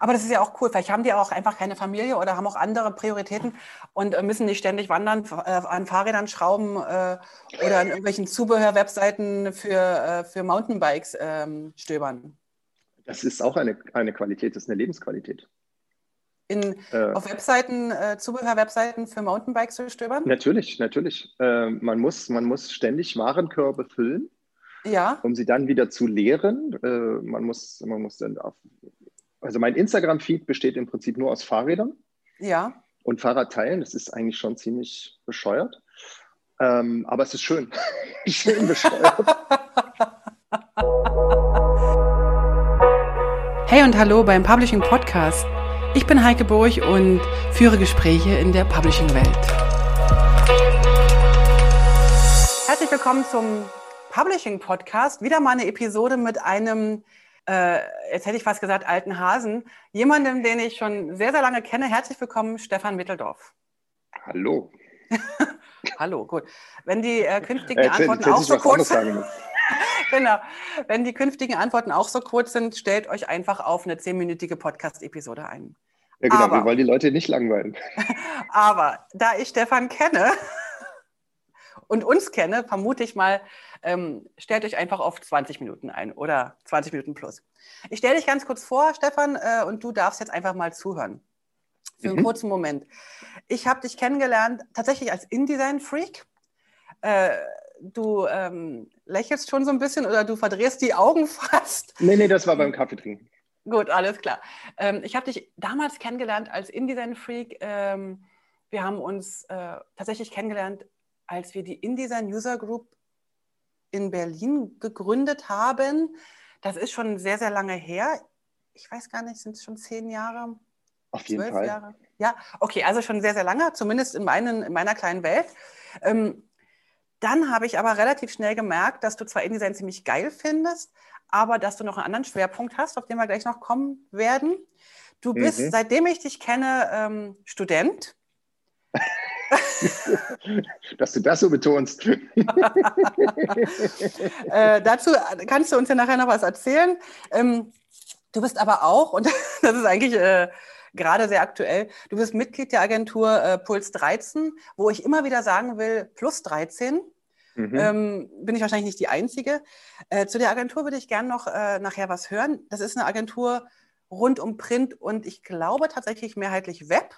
Aber das ist ja auch cool. Vielleicht haben die auch einfach keine Familie oder haben auch andere Prioritäten und äh, müssen nicht ständig wandern, äh, an Fahrrädern schrauben äh, oder an irgendwelchen Zubehör-Webseiten für, äh, für Mountainbikes ähm, stöbern. Das ist auch eine, eine Qualität, das ist eine Lebensqualität. In, äh, auf Webseiten, äh, Zubehör-Webseiten für Mountainbikes zu stöbern? Natürlich, natürlich. man, muss, man muss ständig Warenkörbe füllen. Ja. Um sie dann wieder zu leeren. man, muss, man muss dann auf also mein Instagram-Feed besteht im Prinzip nur aus Fahrrädern. Ja. Und Fahrradteilen. Das ist eigentlich schon ziemlich bescheuert. Ähm, aber es ist schön. schön bescheuert. Hey und hallo beim Publishing Podcast. Ich bin Heike Burg und führe Gespräche in der Publishing-Welt. Herzlich willkommen zum Publishing Podcast. Wieder mal eine Episode mit einem äh, jetzt hätte ich fast gesagt, alten Hasen, jemandem, den ich schon sehr, sehr lange kenne. Herzlich willkommen, Stefan Mitteldorf. Hallo. Hallo, gut. Wenn die äh, künftigen erzähl, Antworten erzähl auch so kurz sind. genau. Wenn die künftigen Antworten auch so kurz sind, stellt euch einfach auf eine zehnminütige Podcast-Episode ein. Ja, genau, aber, wir wollen die Leute nicht langweilen. aber da ich Stefan kenne und uns kenne, vermute ich mal, ähm, stellt euch einfach auf 20 Minuten ein oder 20 Minuten plus. Ich stelle dich ganz kurz vor, Stefan, äh, und du darfst jetzt einfach mal zuhören. Für einen mhm. kurzen Moment. Ich habe dich kennengelernt tatsächlich als InDesign-Freak. Äh, du ähm, lächelst schon so ein bisschen oder du verdrehst die Augen fast. Nee, nee, das war beim Kaffee trinken. Gut, alles klar. Ähm, ich habe dich damals kennengelernt als InDesign-Freak. Ähm, wir haben uns äh, tatsächlich kennengelernt, als wir die InDesign User Group in Berlin gegründet haben. Das ist schon sehr, sehr lange her. Ich weiß gar nicht, sind es schon zehn Jahre? Auf jeden Fall. Jahre? Ja, okay, also schon sehr, sehr lange, zumindest in, meinen, in meiner kleinen Welt. Ähm, dann habe ich aber relativ schnell gemerkt, dass du zwar InDesign ziemlich geil findest, aber dass du noch einen anderen Schwerpunkt hast, auf den wir gleich noch kommen werden. Du bist, mhm. seitdem ich dich kenne, ähm, Student. Dass du das so betonst. äh, dazu kannst du uns ja nachher noch was erzählen. Ähm, du bist aber auch, und das ist eigentlich äh, gerade sehr aktuell, du bist Mitglied der Agentur äh, Puls 13, wo ich immer wieder sagen will, plus 13. Mhm. Ähm, bin ich wahrscheinlich nicht die Einzige. Äh, zu der Agentur würde ich gerne noch äh, nachher was hören. Das ist eine Agentur rund um Print und ich glaube tatsächlich mehrheitlich Web.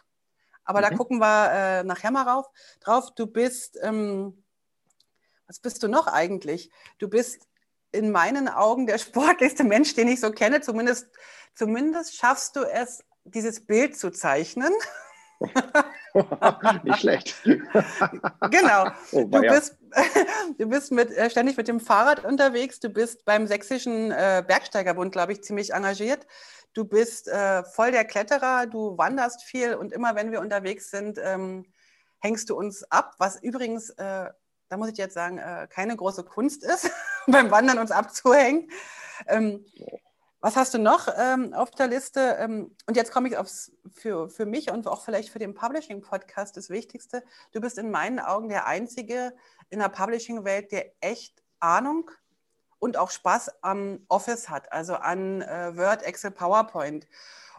Aber mhm. da gucken wir äh, nachher mal rauf, drauf. Du bist, ähm, was bist du noch eigentlich? Du bist in meinen Augen der sportlichste Mensch, den ich so kenne. Zumindest, zumindest schaffst du es, dieses Bild zu zeichnen. Nicht schlecht. genau. Oh, du, bist, du bist mit, äh, ständig mit dem Fahrrad unterwegs. Du bist beim Sächsischen äh, Bergsteigerbund, glaube ich, ziemlich engagiert. Du bist äh, voll der Kletterer, du wanderst viel und immer wenn wir unterwegs sind, ähm, hängst du uns ab, was übrigens, äh, da muss ich jetzt sagen, äh, keine große Kunst ist, beim Wandern uns abzuhängen. Ähm, was hast du noch ähm, auf der Liste? Ähm, und jetzt komme ich aufs, für, für mich und auch vielleicht für den Publishing-Podcast das Wichtigste. Du bist in meinen Augen der Einzige in der Publishing-Welt, der echt Ahnung und auch Spaß am Office hat, also an äh, Word, Excel, PowerPoint.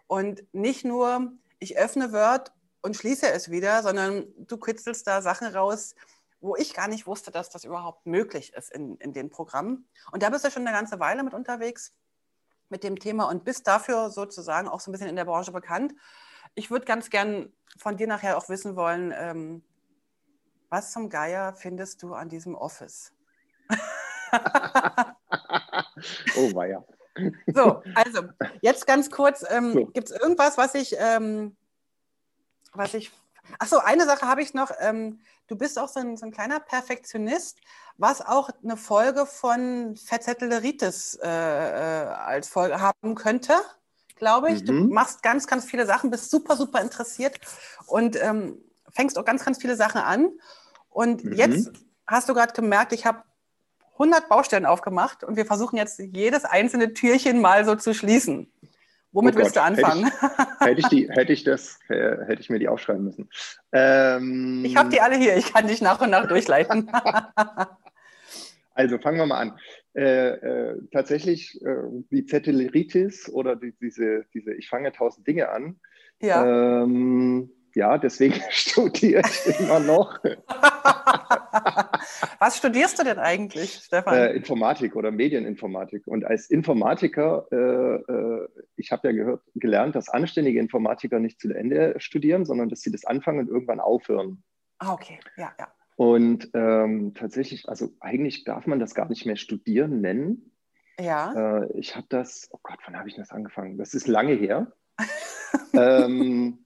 Und nicht nur, ich öffne Word und schließe es wieder, sondern du kitzelst da Sachen raus, wo ich gar nicht wusste, dass das überhaupt möglich ist in, in den Programmen. Und da bist du schon eine ganze Weile mit unterwegs mit dem Thema und bist dafür sozusagen auch so ein bisschen in der Branche bekannt. Ich würde ganz gern von dir nachher auch wissen wollen, ähm, was zum Geier findest du an diesem Office? oh, ja. So, also jetzt ganz kurz, ähm, so. gibt es irgendwas, was ich, ähm, was ich, achso, eine Sache habe ich noch, ähm, du bist auch so ein, so ein, kleiner Perfektionist, was auch eine Folge von Verzetteleritis äh, äh, als Folge haben könnte, glaube ich. Mhm. Du machst ganz, ganz viele Sachen, bist super, super interessiert und ähm, fängst auch ganz, ganz viele Sachen an. Und mhm. jetzt hast du gerade gemerkt, ich habe 100 Baustellen aufgemacht und wir versuchen jetzt jedes einzelne Türchen mal so zu schließen. Womit oh willst du anfangen? Hätte ich, hätte ich, die, hätte ich das, äh, hätte ich mir die aufschreiben müssen. Ähm, ich habe die alle hier, ich kann dich nach und nach durchleiten. Also fangen wir mal an. Äh, äh, tatsächlich äh, die Zetteleritis oder die, diese, diese Ich fange tausend Dinge an. Ja. Ähm, ja, deswegen studiere ich immer noch. Was studierst du denn eigentlich, Stefan? Äh, Informatik oder Medieninformatik. Und als Informatiker, äh, äh, ich habe ja gehört, gelernt, dass anständige Informatiker nicht zu Ende studieren, sondern dass sie das anfangen und irgendwann aufhören. Ah, okay, ja, ja. Und ähm, tatsächlich, also eigentlich darf man das gar nicht mehr studieren nennen. Ja. Äh, ich habe das, oh Gott, wann habe ich das angefangen? Das ist lange her. ähm,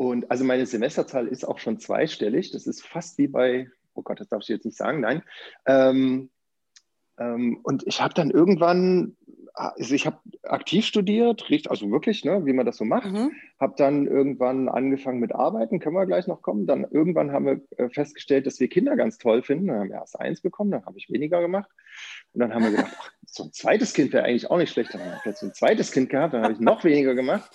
und also meine Semesterzahl ist auch schon zweistellig. Das ist fast wie bei, oh Gott, das darf ich jetzt nicht sagen, nein. Ähm, ähm, und ich habe dann irgendwann, also ich habe aktiv studiert, also wirklich, ne, wie man das so macht. Mhm. Habe dann irgendwann angefangen mit Arbeiten, können wir gleich noch kommen. Dann irgendwann haben wir äh, festgestellt, dass wir Kinder ganz toll finden. Dann haben wir erst eins bekommen, dann habe ich weniger gemacht. Und dann haben wir gedacht, ach, so ein zweites Kind wäre eigentlich auch nicht schlecht. Dann haben wir plötzlich ein zweites Kind gehabt, dann habe ich noch weniger gemacht.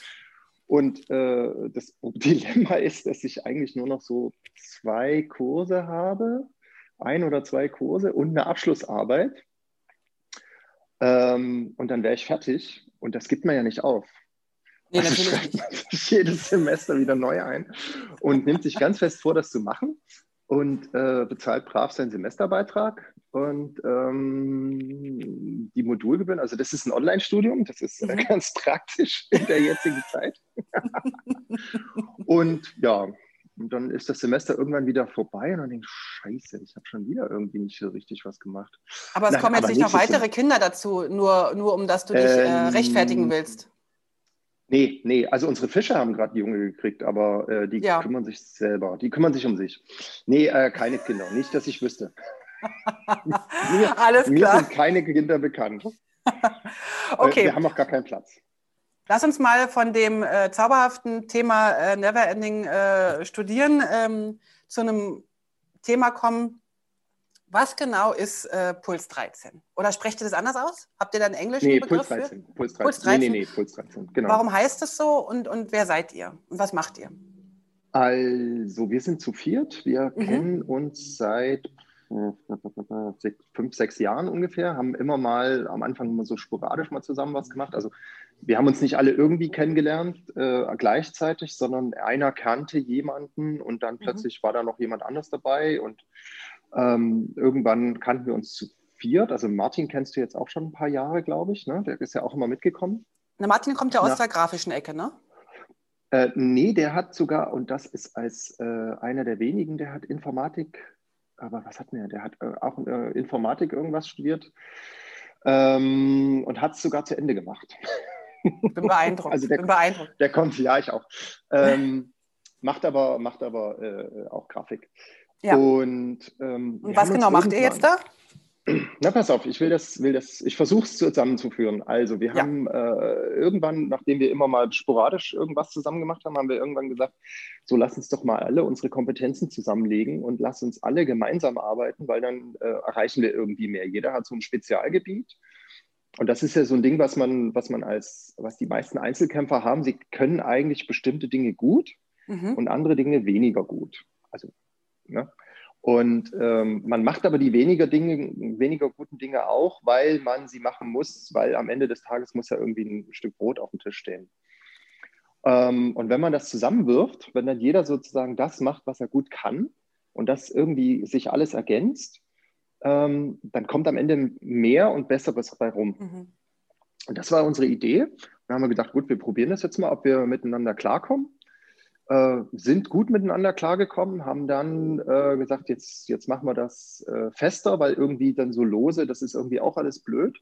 Und äh, das Dilemma ist, dass ich eigentlich nur noch so zwei Kurse habe, ein oder zwei Kurse und eine Abschlussarbeit. Ähm, und dann wäre ich fertig. Und das gibt man ja nicht auf. Nee, also schreibt man sich jedes Semester wieder neu ein und nimmt sich ganz fest vor, das zu machen und äh, bezahlt brav seinen Semesterbeitrag und ähm, die Modulgebühren. Also das ist ein Online-Studium, das ist äh, mhm. ganz praktisch in der jetzigen Zeit. und ja, und dann ist das Semester irgendwann wieder vorbei und dann denke ich, scheiße, ich habe schon wieder irgendwie nicht so richtig was gemacht. Aber es Nein, kommen jetzt nicht noch weitere Kinder dazu, nur, nur um dass du dich äh, ähm, äh, rechtfertigen willst. Nee, nee, also unsere Fische haben gerade Junge gekriegt, aber äh, die ja. kümmern sich selber. Die kümmern sich um sich. Nee, äh, keine Kinder, nicht, dass ich wüsste. mir, Alles klar. Mir sind keine Kinder bekannt. okay. Äh, wir haben auch gar keinen Platz. Lass uns mal von dem äh, zauberhaften Thema äh, Neverending äh, Studieren ähm, zu einem Thema kommen. Was genau ist äh, Puls 13? Oder sprecht ihr das anders aus? Habt ihr da einen englischen nee, Begriff Puls 13. Für? Puls 13. Puls 13. Nee, nee, nee, Puls 13. Genau. Warum heißt es so und, und wer seid ihr? Und was macht ihr? Also, wir sind zu viert. Wir mhm. kennen uns seit fünf, sechs Jahren ungefähr, haben immer mal am Anfang immer so sporadisch mal zusammen was gemacht. Also wir haben uns nicht alle irgendwie kennengelernt äh, gleichzeitig, sondern einer kannte jemanden und dann mhm. plötzlich war da noch jemand anders dabei und ähm, irgendwann kannten wir uns zu viert. Also Martin kennst du jetzt auch schon ein paar Jahre, glaube ich. Ne? Der ist ja auch immer mitgekommen. Na, Martin kommt ja aus Na, der grafischen Ecke, ne? Äh, nee, der hat sogar, und das ist als äh, einer der wenigen, der hat Informatik aber was hat der? Der hat äh, auch äh, Informatik irgendwas studiert ähm, und hat es sogar zu Ende gemacht. Bin beeindruckt. also der, Bin beeindruckt. Der kommt, ja, ich auch. Ähm, macht aber, macht aber äh, auch Grafik. Ja. Und, ähm, und was genau macht ihr jetzt da? Na, pass auf, ich will das, will das, ich versuche es zusammenzuführen. Also, wir ja. haben äh, irgendwann, nachdem wir immer mal sporadisch irgendwas zusammen gemacht haben, haben wir irgendwann gesagt, so lass uns doch mal alle unsere Kompetenzen zusammenlegen und lass uns alle gemeinsam arbeiten, weil dann äh, erreichen wir irgendwie mehr. Jeder hat so ein Spezialgebiet. Und das ist ja so ein Ding, was man, was man als, was die meisten Einzelkämpfer haben. Sie können eigentlich bestimmte Dinge gut mhm. und andere Dinge weniger gut. Also, ne? Und ähm, man macht aber die weniger Dinge, weniger guten Dinge auch, weil man sie machen muss, weil am Ende des Tages muss ja irgendwie ein Stück Brot auf dem Tisch stehen. Ähm, und wenn man das zusammenwirft, wenn dann jeder sozusagen das macht, was er gut kann und das irgendwie sich alles ergänzt, ähm, dann kommt am Ende mehr und Besseres dabei rum. Mhm. Und das war unsere Idee. Dann haben wir gedacht, gut, wir probieren das jetzt mal, ob wir miteinander klarkommen äh, sind gut miteinander klargekommen, haben dann äh, gesagt, jetzt, jetzt machen wir das äh, fester, weil irgendwie dann so lose, das ist irgendwie auch alles blöd.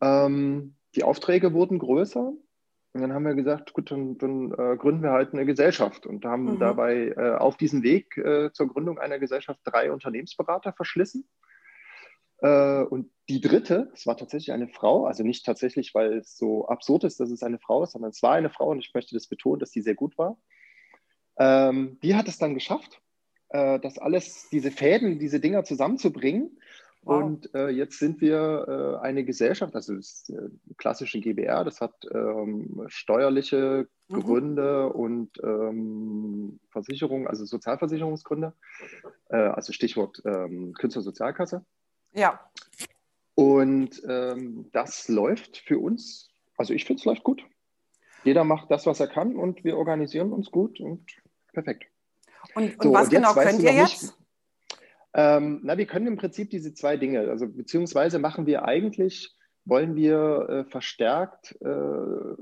Ähm, die Aufträge wurden größer. Und dann haben wir gesagt, gut, dann, dann äh, gründen wir halt eine Gesellschaft und haben mhm. dabei äh, auf diesem Weg zur Gründung einer Gesellschaft drei Unternehmensberater verschlissen. und die dritte, es war tatsächlich eine Frau, also nicht tatsächlich, weil es so absurd ist, dass es eine Frau ist, sondern es war eine Frau und ich möchte das betonen, dass die sehr gut war. Ähm, die hat es dann geschafft, äh, das alles, diese Fäden, diese Dinger zusammenzubringen. Wow. Und äh, jetzt sind wir äh, eine Gesellschaft, also das äh, klassische GBR, das hat ähm, steuerliche mhm. Gründe und ähm, Versicherung, also Sozialversicherungsgründe, äh, also Stichwort ähm, Künstlersozialkasse. Ja. Und ähm, das läuft für uns, also ich finde es läuft gut. Jeder macht das, was er kann und wir organisieren uns gut und perfekt. Und, und so, was und genau könnt ihr jetzt? Nicht, ähm, na, wir können im Prinzip diese zwei Dinge, also beziehungsweise machen wir eigentlich, wollen wir äh, verstärkt, äh,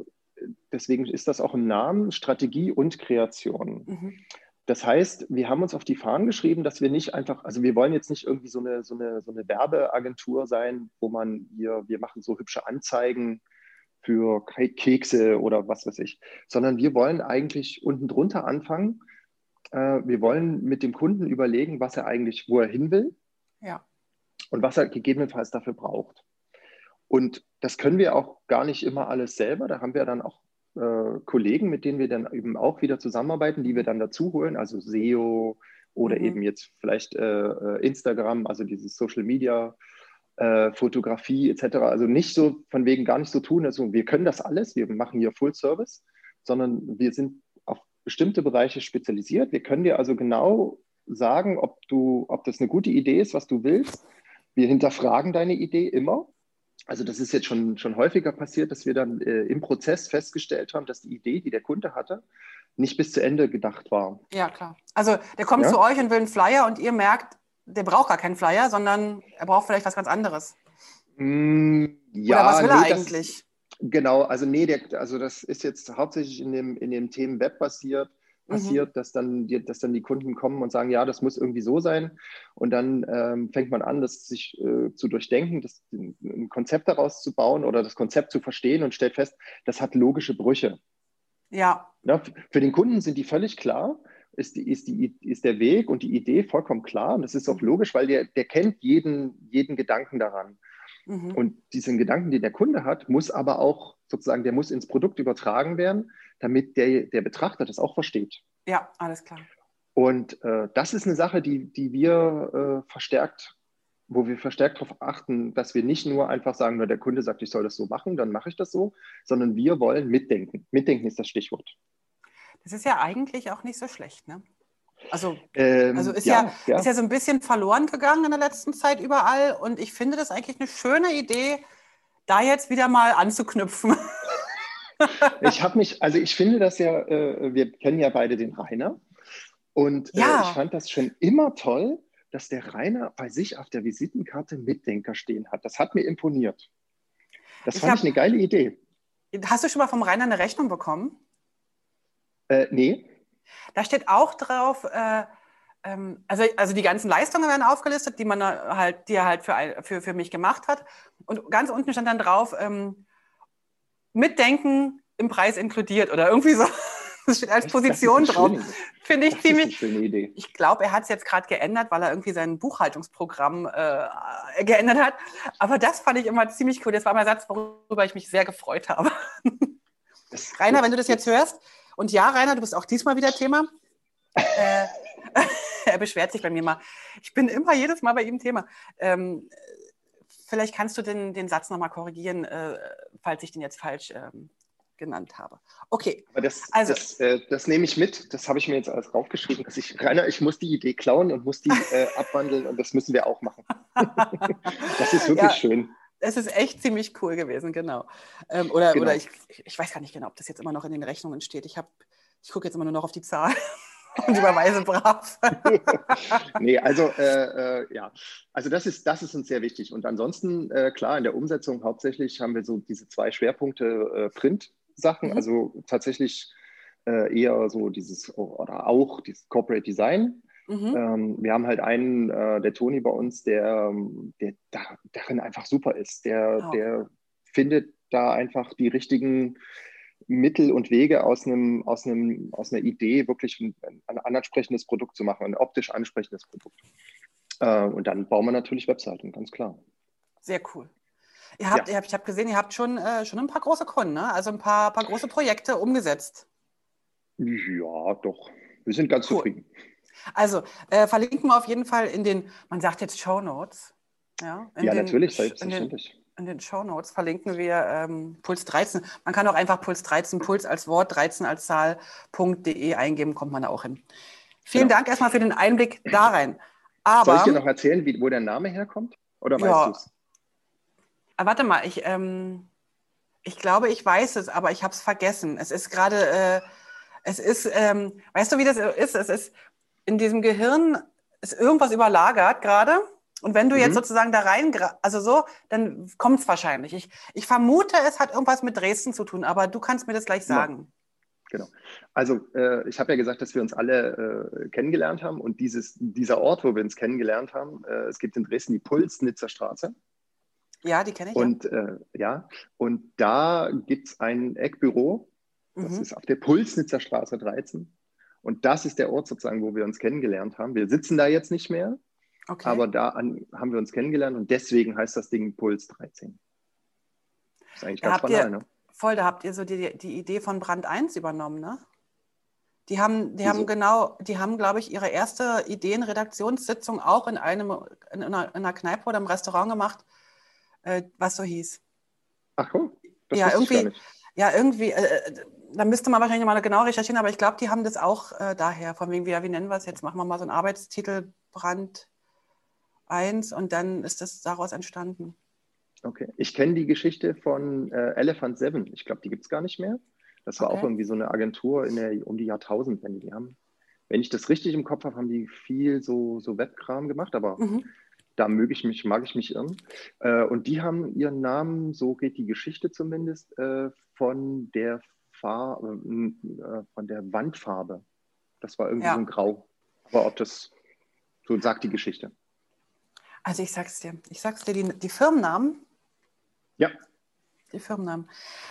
deswegen ist das auch im Namen, Strategie und Kreation. Mhm. Das heißt, wir haben uns auf die Fahnen geschrieben, dass wir nicht einfach, also wir wollen jetzt nicht irgendwie so eine, so eine, so eine Werbeagentur sein, wo man hier, wir machen so hübsche Anzeigen für Kekse oder was weiß ich, sondern wir wollen eigentlich unten drunter anfangen äh, wir wollen mit dem Kunden überlegen, was er eigentlich, wo er hin will ja. und was er gegebenenfalls dafür braucht. Und das können wir auch gar nicht immer alles selber. Da haben wir dann auch äh, Kollegen, mit denen wir dann eben auch wieder zusammenarbeiten, die wir dann dazu holen, also SEO oder mhm. eben jetzt vielleicht äh, äh, Instagram, also dieses Social Media. Äh, Fotografie etc. Also nicht so von wegen gar nicht so tun, also wir können das alles, wir machen hier Full Service, sondern wir sind bestimmte Bereiche spezialisiert. Wir können dir also genau sagen, ob, du, ob das eine gute Idee ist, was du willst. Wir hinterfragen deine Idee immer. Also das ist jetzt schon, schon häufiger passiert, dass wir dann äh, im Prozess festgestellt haben, dass die Idee, die der Kunde hatte, nicht bis zu Ende gedacht war. Ja, klar. Also der kommt ja? zu euch und will einen Flyer und ihr merkt, der braucht gar keinen Flyer, sondern er braucht vielleicht was ganz anderes. Mm, ja, Oder was will nee, er eigentlich? Das, Genau, also nee, der, also das ist jetzt hauptsächlich in dem, in dem Themen Web basiert, passiert, mhm. dass, dann die, dass dann die Kunden kommen und sagen, ja, das muss irgendwie so sein. Und dann ähm, fängt man an, das sich äh, zu durchdenken, das, ein Konzept daraus zu bauen oder das Konzept zu verstehen und stellt fest, das hat logische Brüche. Ja. ja für den Kunden sind die völlig klar, ist, die, ist, die, ist der Weg und die Idee vollkommen klar. Und das ist auch mhm. logisch, weil der, der kennt jeden, jeden Gedanken daran. Mhm. Und diesen Gedanken, den der Kunde hat, muss aber auch sozusagen, der muss ins Produkt übertragen werden, damit der, der Betrachter das auch versteht. Ja, alles klar. Und äh, das ist eine Sache, die, die wir äh, verstärkt, wo wir verstärkt darauf achten, dass wir nicht nur einfach sagen, nur der Kunde sagt, ich soll das so machen, dann mache ich das so, sondern wir wollen mitdenken. Mitdenken ist das Stichwort. Das ist ja eigentlich auch nicht so schlecht, ne? Also, ähm, also ist, ja, ja, ist ja so ein bisschen verloren gegangen in der letzten Zeit überall. Und ich finde das eigentlich eine schöne Idee, da jetzt wieder mal anzuknüpfen. ich habe mich, also ich finde das ja, äh, wir kennen ja beide den Rainer. Und äh, ja. äh, ich fand das schon immer toll, dass der Rainer bei sich auf der Visitenkarte Mitdenker stehen hat. Das hat mir imponiert. Das ich fand hab, ich eine geile Idee. Hast du schon mal vom Rainer eine Rechnung bekommen? Äh, nee. Da steht auch drauf, äh, ähm, also, also die ganzen Leistungen werden aufgelistet, die man halt, die er halt für, für, für mich gemacht hat. Und ganz unten stand dann drauf, ähm, Mitdenken im Preis inkludiert oder irgendwie so. Das steht als Position drauf. Finde ich ziemlich. Ich glaube, er hat es jetzt gerade geändert, weil er irgendwie sein Buchhaltungsprogramm äh, geändert hat. Aber das fand ich immer ziemlich cool. Das war mein Satz, worüber ich mich sehr gefreut habe. Rainer, wenn du das jetzt hörst, und ja, Rainer, du bist auch diesmal wieder Thema. äh, er beschwert sich bei mir mal. Ich bin immer jedes Mal bei ihm Thema. Ähm, vielleicht kannst du den, den Satz nochmal korrigieren, äh, falls ich den jetzt falsch ähm, genannt habe. Okay. Aber das, also, das, äh, das nehme ich mit. Das habe ich mir jetzt alles raufgeschrieben, dass ich, Rainer, ich muss die Idee klauen und muss die äh, abwandeln und das müssen wir auch machen. das ist wirklich ja, schön es ist echt ziemlich cool gewesen, genau. Ähm, oder genau. oder ich, ich weiß gar nicht genau, ob das jetzt immer noch in den Rechnungen steht. Ich, ich gucke jetzt immer nur noch auf die Zahl und überweise brav. nee, also äh, äh, ja, also das ist, das ist uns sehr wichtig. Und ansonsten, äh, klar, in der Umsetzung hauptsächlich haben wir so diese zwei Schwerpunkte äh, Print-Sachen, mhm. also tatsächlich äh, eher so dieses oder auch dieses Corporate Design Mhm. Ähm, wir haben halt einen, äh, der Toni bei uns, der, der da, darin einfach super ist. Der, oh. der findet da einfach die richtigen Mittel und Wege aus, einem, aus, einem, aus einer Idee, wirklich ein, ein ansprechendes Produkt zu machen, ein optisch ansprechendes Produkt. Äh, und dann bauen wir natürlich Webseiten, ganz klar. Sehr cool. Ihr habt, ja. ihr habt, ich habe gesehen, ihr habt schon, äh, schon ein paar große Kunden, ne? also ein paar, paar große Projekte umgesetzt. Ja, doch. Wir sind ganz cool. zufrieden. Also äh, verlinken wir auf jeden Fall in den, man sagt jetzt Show Notes. Ja, ja den, natürlich, selbstverständlich. In den Show Notes verlinken wir ähm, Puls 13. Man kann auch einfach Puls 13, Puls als Wort, 13 als Zahl.de eingeben, kommt man da auch hin. Vielen genau. Dank erstmal für den Einblick da rein. Aber, Soll ich dir noch erzählen, wie, wo der Name herkommt? Oder weißt ja. du es? Ah, warte mal, ich, ähm, ich glaube, ich weiß es, aber ich habe es vergessen. Es ist gerade, äh, es ist, ähm, weißt du, wie das ist? Es ist in diesem Gehirn ist irgendwas überlagert gerade. Und wenn du mhm. jetzt sozusagen da rein, also so, dann kommt es wahrscheinlich. Ich, ich vermute, es hat irgendwas mit Dresden zu tun, aber du kannst mir das gleich sagen. Genau. Also äh, ich habe ja gesagt, dass wir uns alle äh, kennengelernt haben und dieses, dieser Ort, wo wir uns kennengelernt haben, äh, es gibt in Dresden die Pulsnitzer Straße. Ja, die kenne ich. Und ja, äh, ja und da gibt es ein Eckbüro, das mhm. ist auf der Pulsnitzer Straße 13. Und das ist der Ort sozusagen, wo wir uns kennengelernt haben. Wir sitzen da jetzt nicht mehr, okay. aber da an, haben wir uns kennengelernt und deswegen heißt das Ding Puls 13. Das ist eigentlich ganz banal, ne? Voll, da habt ihr so die, die Idee von Brand 1 übernommen, ne? Die haben, die haben genau, die haben, glaube ich, ihre erste Ideenredaktionssitzung auch in einem, in einer, in einer Kneipe oder im Restaurant gemacht, äh, was so hieß. Ach komm, das ja, irgendwie, ja, irgendwie, äh, äh, da müsste man wahrscheinlich mal genau recherchieren, aber ich glaube, die haben das auch äh, daher, von wegen, wie, wie nennen wir es jetzt? Machen wir mal so einen Arbeitstitel, Brand 1 und dann ist das daraus entstanden. Okay, ich kenne die Geschichte von äh, Elephant Seven. Ich glaube, die gibt es gar nicht mehr. Das war okay. auch irgendwie so eine Agentur in der, um die Jahrtausendwende. Die haben, wenn ich das richtig im Kopf habe, haben die viel so, so Webkram gemacht, aber mhm da möge ich mich, mag ich mich irren. Äh, und die haben ihren Namen, so geht die Geschichte zumindest, äh, von der Farbe, äh, von der Wandfarbe. Das war irgendwie ja. so ein Grau. Aber ob das, so sagt die Geschichte. Also ich sag's dir, ich sag's dir, die, die Firmennamen. Ja. Die Firmennamen.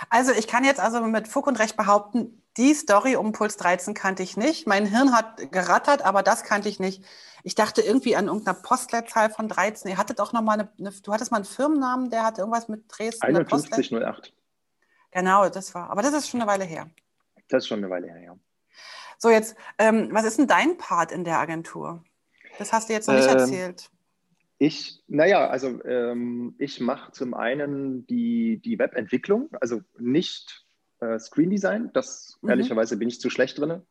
Also ich kann jetzt also mit Fug und Recht behaupten, die Story um Puls 13 kannte ich nicht. Mein Hirn hat gerattert, aber das kannte ich nicht. Ich dachte irgendwie an irgendeiner Postleitzahl von 13. Ihr hattet auch noch mal eine, eine du hattest mal einen Firmennamen, der hatte irgendwas mit Dresden. 5108. Genau, das war. Aber das ist schon eine Weile her. Das ist schon eine Weile her, ja. So, jetzt, ähm, was ist denn dein Part in der Agentur? Das hast du jetzt noch nicht ähm, erzählt. Ich, naja, also ähm, ich mache zum einen die, die Webentwicklung, also nicht äh, Screen Design, das mhm. ehrlicherweise bin ich zu schlecht drin.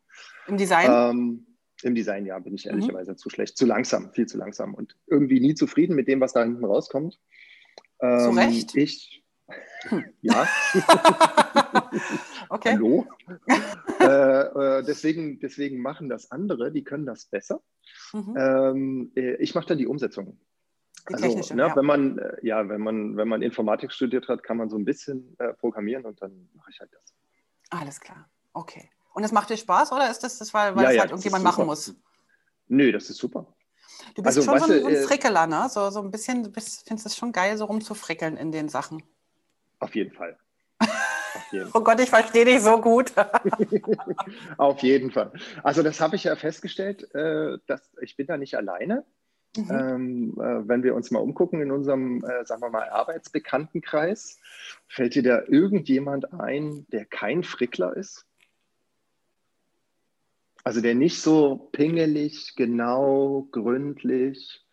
Im Design? Ähm, Im Design, ja, bin ich mhm. ehrlicherweise mhm. zu schlecht, zu langsam, viel zu langsam und irgendwie nie zufrieden mit dem, was da hinten rauskommt. Ähm, zu Recht? Ich, hm. ja. okay. Hallo. äh, äh, deswegen, deswegen machen das andere, die können das besser. Mhm. Ähm, äh, ich mache dann die Umsetzung. Die also, ne, ja. wenn man, äh, ja, wenn man, wenn man Informatik studiert hat, kann man so ein bisschen äh, programmieren und dann mache ich halt das. Alles klar. Okay. Und es macht dir Spaß oder ist das, das weil, weil ja, es ja, halt irgendjemand machen muss? Nö, das ist super. Du bist also, schon so ein, so ein äh, Frickeler, ne? So, so ein bisschen, du bist, findest es schon geil, so rumzufrickeln in den Sachen. Auf jeden Fall. Auf jeden oh Gott, ich verstehe dich so gut. Auf jeden Fall. Also das habe ich ja festgestellt, äh, dass ich bin da nicht alleine. Mhm. Ähm, äh, wenn wir uns mal umgucken in unserem, äh, sagen wir mal, Arbeitsbekanntenkreis, fällt dir da irgendjemand ein, der kein Frickler ist? Also der nicht so pingelig, genau, gründlich.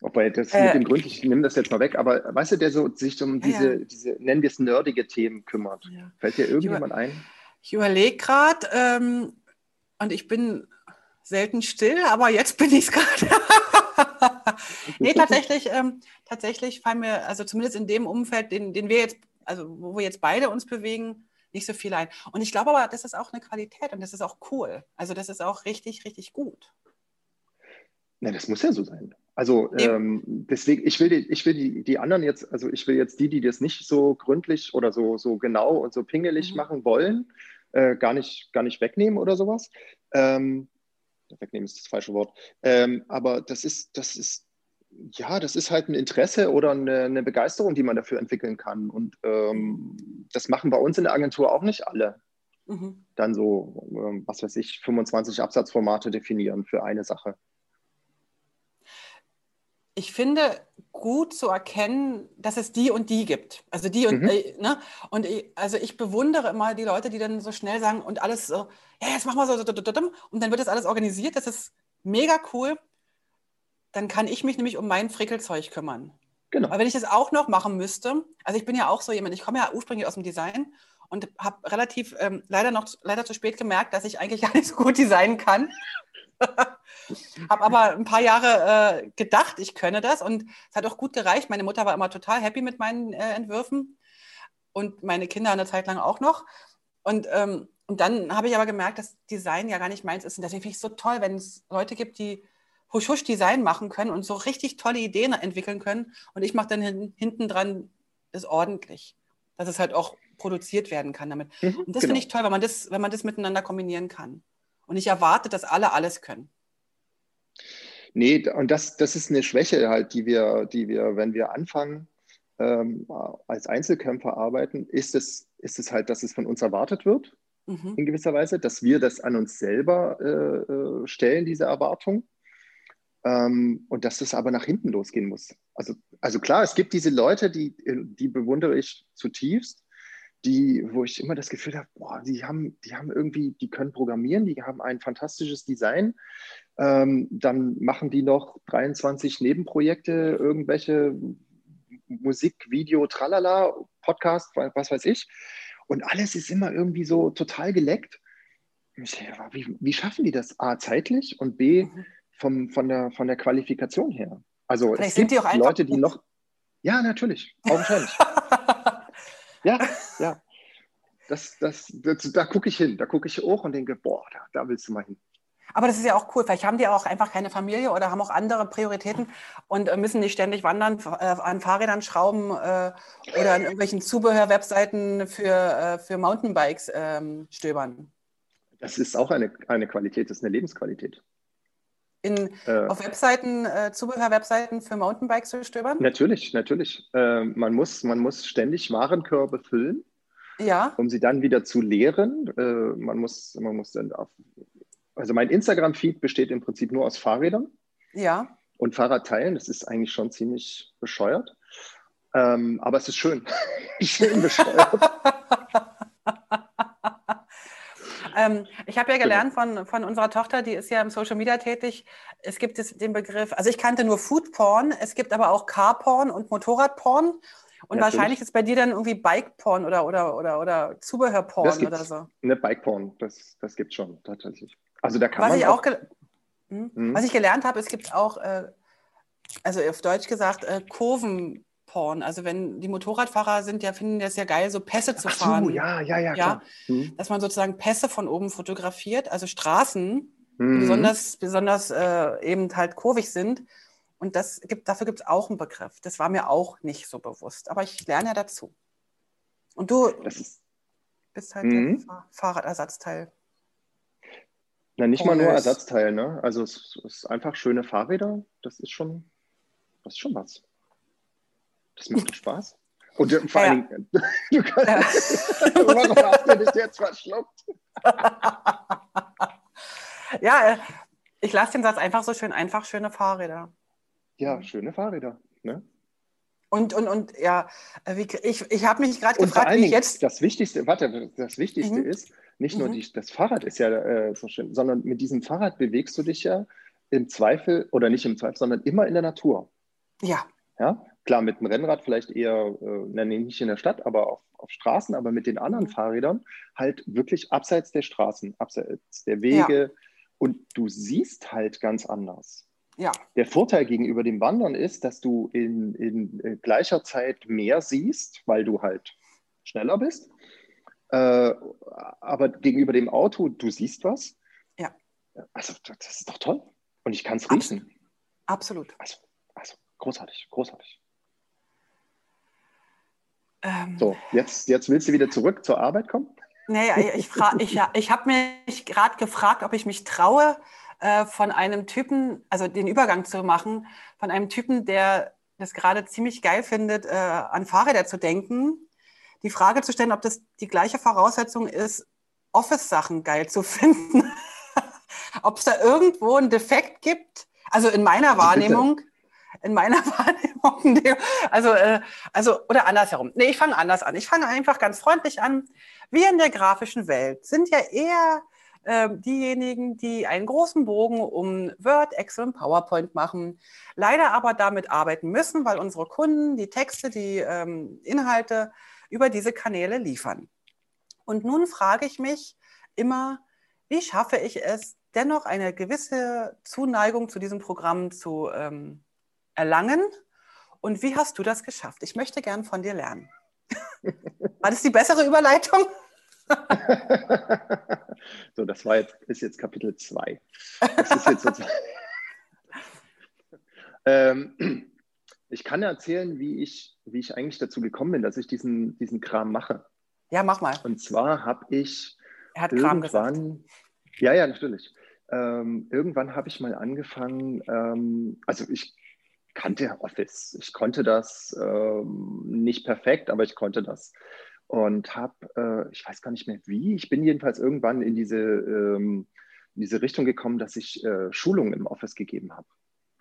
Wobei das äh, mit dem gründlich, ich nehme das jetzt mal weg, aber weißt du, der so sich um diese, ja. diese nennen wir es nerdige Themen kümmert. Ja. Fällt dir irgendjemand ich ein? Ich überlege gerade ähm, und ich bin selten still, aber jetzt bin ich es gerade. nee, tatsächlich, ähm, tatsächlich fallen mir, also zumindest in dem Umfeld, den, den wir jetzt, also wo wir jetzt beide uns bewegen, nicht so viel ein. Und ich glaube aber, das ist auch eine Qualität und das ist auch cool. Also das ist auch richtig, richtig gut. Na, das muss ja so sein. Also ähm, deswegen, ich will, die, ich will die, die anderen jetzt, also ich will jetzt die, die das nicht so gründlich oder so, so genau und so pingelig mhm. machen wollen, äh, gar, nicht, gar nicht wegnehmen oder sowas. Ähm, wegnehmen ist das falsche Wort. Ähm, aber das ist, das ist, ja, das ist halt ein Interesse oder eine, eine Begeisterung, die man dafür entwickeln kann. Und ähm, das machen bei uns in der Agentur auch nicht alle. Mhm. Dann so, ähm, was weiß ich, 25 Absatzformate definieren für eine Sache. Ich finde gut zu erkennen, dass es die und die gibt. Also die und, mhm. äh, ne? Und ich, also ich bewundere immer die Leute, die dann so schnell sagen und alles so, ja, jetzt machen wir so, und dann wird das alles organisiert. Das ist mega cool. Dann kann ich mich nämlich um mein Frickelzeug kümmern. Genau. Aber wenn ich das auch noch machen müsste, also ich bin ja auch so jemand, ich komme ja ursprünglich aus dem Design und habe relativ ähm, leider noch leider zu spät gemerkt, dass ich eigentlich gar nicht so gut designen kann. Habe aber ein paar Jahre äh, gedacht, ich könne das und es hat auch gut gereicht. Meine Mutter war immer total happy mit meinen äh, Entwürfen und meine Kinder eine Zeit lang auch noch. Und, ähm, und dann habe ich aber gemerkt, dass Design ja gar nicht meins ist. Und deswegen finde ich es so toll, wenn es Leute gibt, die husch-husch Design machen können und so richtig tolle Ideen entwickeln können. Und ich mache dann hin, hinten dran das ordentlich, dass es halt auch produziert werden kann damit. Mhm, und das genau. finde ich toll, wenn man das, wenn man das miteinander kombinieren kann. Und ich erwarte, dass alle alles können. Nee, und das, das ist eine Schwäche halt, die wir, die wir, wenn wir anfangen, ähm, als Einzelkämpfer arbeiten, ist es, ist es halt, dass es von uns erwartet wird, mhm. in gewisser Weise, dass wir das an uns selber äh, äh stellen, diese Erwartung. Ähm, und dass es aber nach hinten losgehen muss. Also, also klar, es gibt diese Leute, die, die bewundere ich zutiefst, die, wo ich immer das Gefühl habe, boah, die haben, die haben irgendwie, die können programmieren, die haben ein fantastisches Design. Ähm, dann machen die noch 23 Nebenprojekte, irgendwelche Musik, Video, Tralala, Podcast, was weiß ich. Und alles ist immer irgendwie so total geleckt. Wie, wie schaffen die das? A, zeitlich und B, mhm. vom, von, der, von der Qualifikation her. Also Vielleicht es gibt die auch Leute, die noch. Ja, natürlich, augenscheinlich. ja, ja. Das, das, das, da gucke ich hin, da gucke ich hoch und denke, boah, da, da willst du mal hin. Aber das ist ja auch cool. Vielleicht haben die auch einfach keine Familie oder haben auch andere Prioritäten und äh, müssen nicht ständig wandern, äh, an Fahrrädern schrauben äh, oder an irgendwelchen Zubehörwebseiten für, für Mountainbikes ähm, stöbern. Das ist auch eine, eine Qualität, das ist eine Lebensqualität. In, äh, auf Webseiten, äh, Zubehörwebseiten für Mountainbikes zu stöbern? Natürlich, natürlich. Äh, man, muss, man muss ständig Warenkörbe füllen, ja. um sie dann wieder zu leeren. Man, muss, man muss dann auf, also mein Instagram-Feed besteht im Prinzip nur aus Fahrrädern. Ja. Und Fahrradteilen, das ist eigentlich schon ziemlich bescheuert. Ähm, aber es ist schön. schön bescheuert. Ähm, ich habe ja genau. gelernt von, von unserer Tochter, die ist ja im Social Media tätig. Es gibt den Begriff, also ich kannte nur Food Porn, es gibt aber auch Car Porn und Motorrad Porn. Und ja, wahrscheinlich ist bei dir dann irgendwie Bike Porn oder, oder, oder, oder Zubehörporn oder so. Ne, Bike Porn, das, das gibt es schon tatsächlich. Also da kann was man ich auch, auch hm? hm? Was ich gelernt habe, es gibt auch, äh, also auf Deutsch gesagt, äh, Kurven Porn. Also wenn die Motorradfahrer sind, ja finden das ja geil, so Pässe zu fahren. So, ja, ja, ja, ja mhm. Dass man sozusagen Pässe von oben fotografiert, also Straßen, die besonders, besonders äh, eben halt kurvig sind. Und das gibt, dafür gibt es auch einen Begriff. Das war mir auch nicht so bewusst. Aber ich lerne ja dazu. Und du ist, bist halt mhm. der Fahrradersatzteil. Na, nicht mal nur Ersatzteil, ne? Also es ist einfach schöne Fahrräder. Das ist schon, das ist schon was. Das macht Spaß. Und vor ja. allen Dingen, du kannst, ja. warum hast du dich jetzt verschluckt? ja, äh, ich lasse den Satz einfach so schön, einfach schöne Fahrräder. Ja, schöne Fahrräder. Ne? Und, und, und ja, äh, ich, ich habe mich gerade gefragt, wie ich jetzt. Das Wichtigste, warte, das Wichtigste mhm. ist, nicht nur mhm. die, das Fahrrad ist ja äh, so schön, sondern mit diesem Fahrrad bewegst du dich ja im Zweifel, oder nicht im Zweifel, sondern immer in der Natur. Ja. Ja, Klar, mit dem Rennrad vielleicht eher, äh, nicht in der Stadt, aber auf, auf Straßen, aber mit den anderen Fahrrädern halt wirklich abseits der Straßen, abseits der Wege. Ja. Und du siehst halt ganz anders. Ja. Der Vorteil gegenüber dem Wandern ist, dass du in, in äh, gleicher Zeit mehr siehst, weil du halt schneller bist. Äh, aber gegenüber dem Auto, du siehst was. Ja. Also, das ist doch toll. Und ich kann es riechen. Absolut. Also, also, großartig, großartig. Ähm, so, jetzt, jetzt willst du wieder zurück zur Arbeit kommen? Naja, ich, ich, ich habe mich gerade gefragt, ob ich mich traue, äh, von einem Typen, also den Übergang zu machen, von einem Typen, der das gerade ziemlich geil findet, äh, an Fahrräder zu denken, die Frage zu stellen, ob das die gleiche Voraussetzung ist, Office-Sachen geil zu finden. ob es da irgendwo einen Defekt gibt. Also in meiner also Wahrnehmung. In meiner Wahrnehmung. Also, äh, also, oder andersherum. Nee, ich fange anders an. Ich fange einfach ganz freundlich an. Wir in der grafischen Welt sind ja eher äh, diejenigen, die einen großen Bogen um Word, Excel und PowerPoint machen, leider aber damit arbeiten müssen, weil unsere Kunden die Texte, die ähm, Inhalte über diese Kanäle liefern. Und nun frage ich mich immer, wie schaffe ich es, dennoch eine gewisse Zuneigung zu diesem Programm zu ähm, erlangen. Und wie hast du das geschafft? Ich möchte gern von dir lernen. War das die bessere Überleitung? so, das war jetzt, ist jetzt Kapitel 2. Das ist jetzt sozusagen. ähm, ich kann erzählen, wie ich, wie ich eigentlich dazu gekommen bin, dass ich diesen, diesen Kram mache. Ja, mach mal. Und zwar habe ich er hat Kram gesagt. Ja, ja, natürlich. Ähm, irgendwann habe ich mal angefangen, ähm, also ich kannte Office. Ich konnte das ähm, nicht perfekt, aber ich konnte das. Und habe, äh, ich weiß gar nicht mehr wie, ich bin jedenfalls irgendwann in diese, ähm, in diese Richtung gekommen, dass ich äh, Schulungen im Office gegeben habe.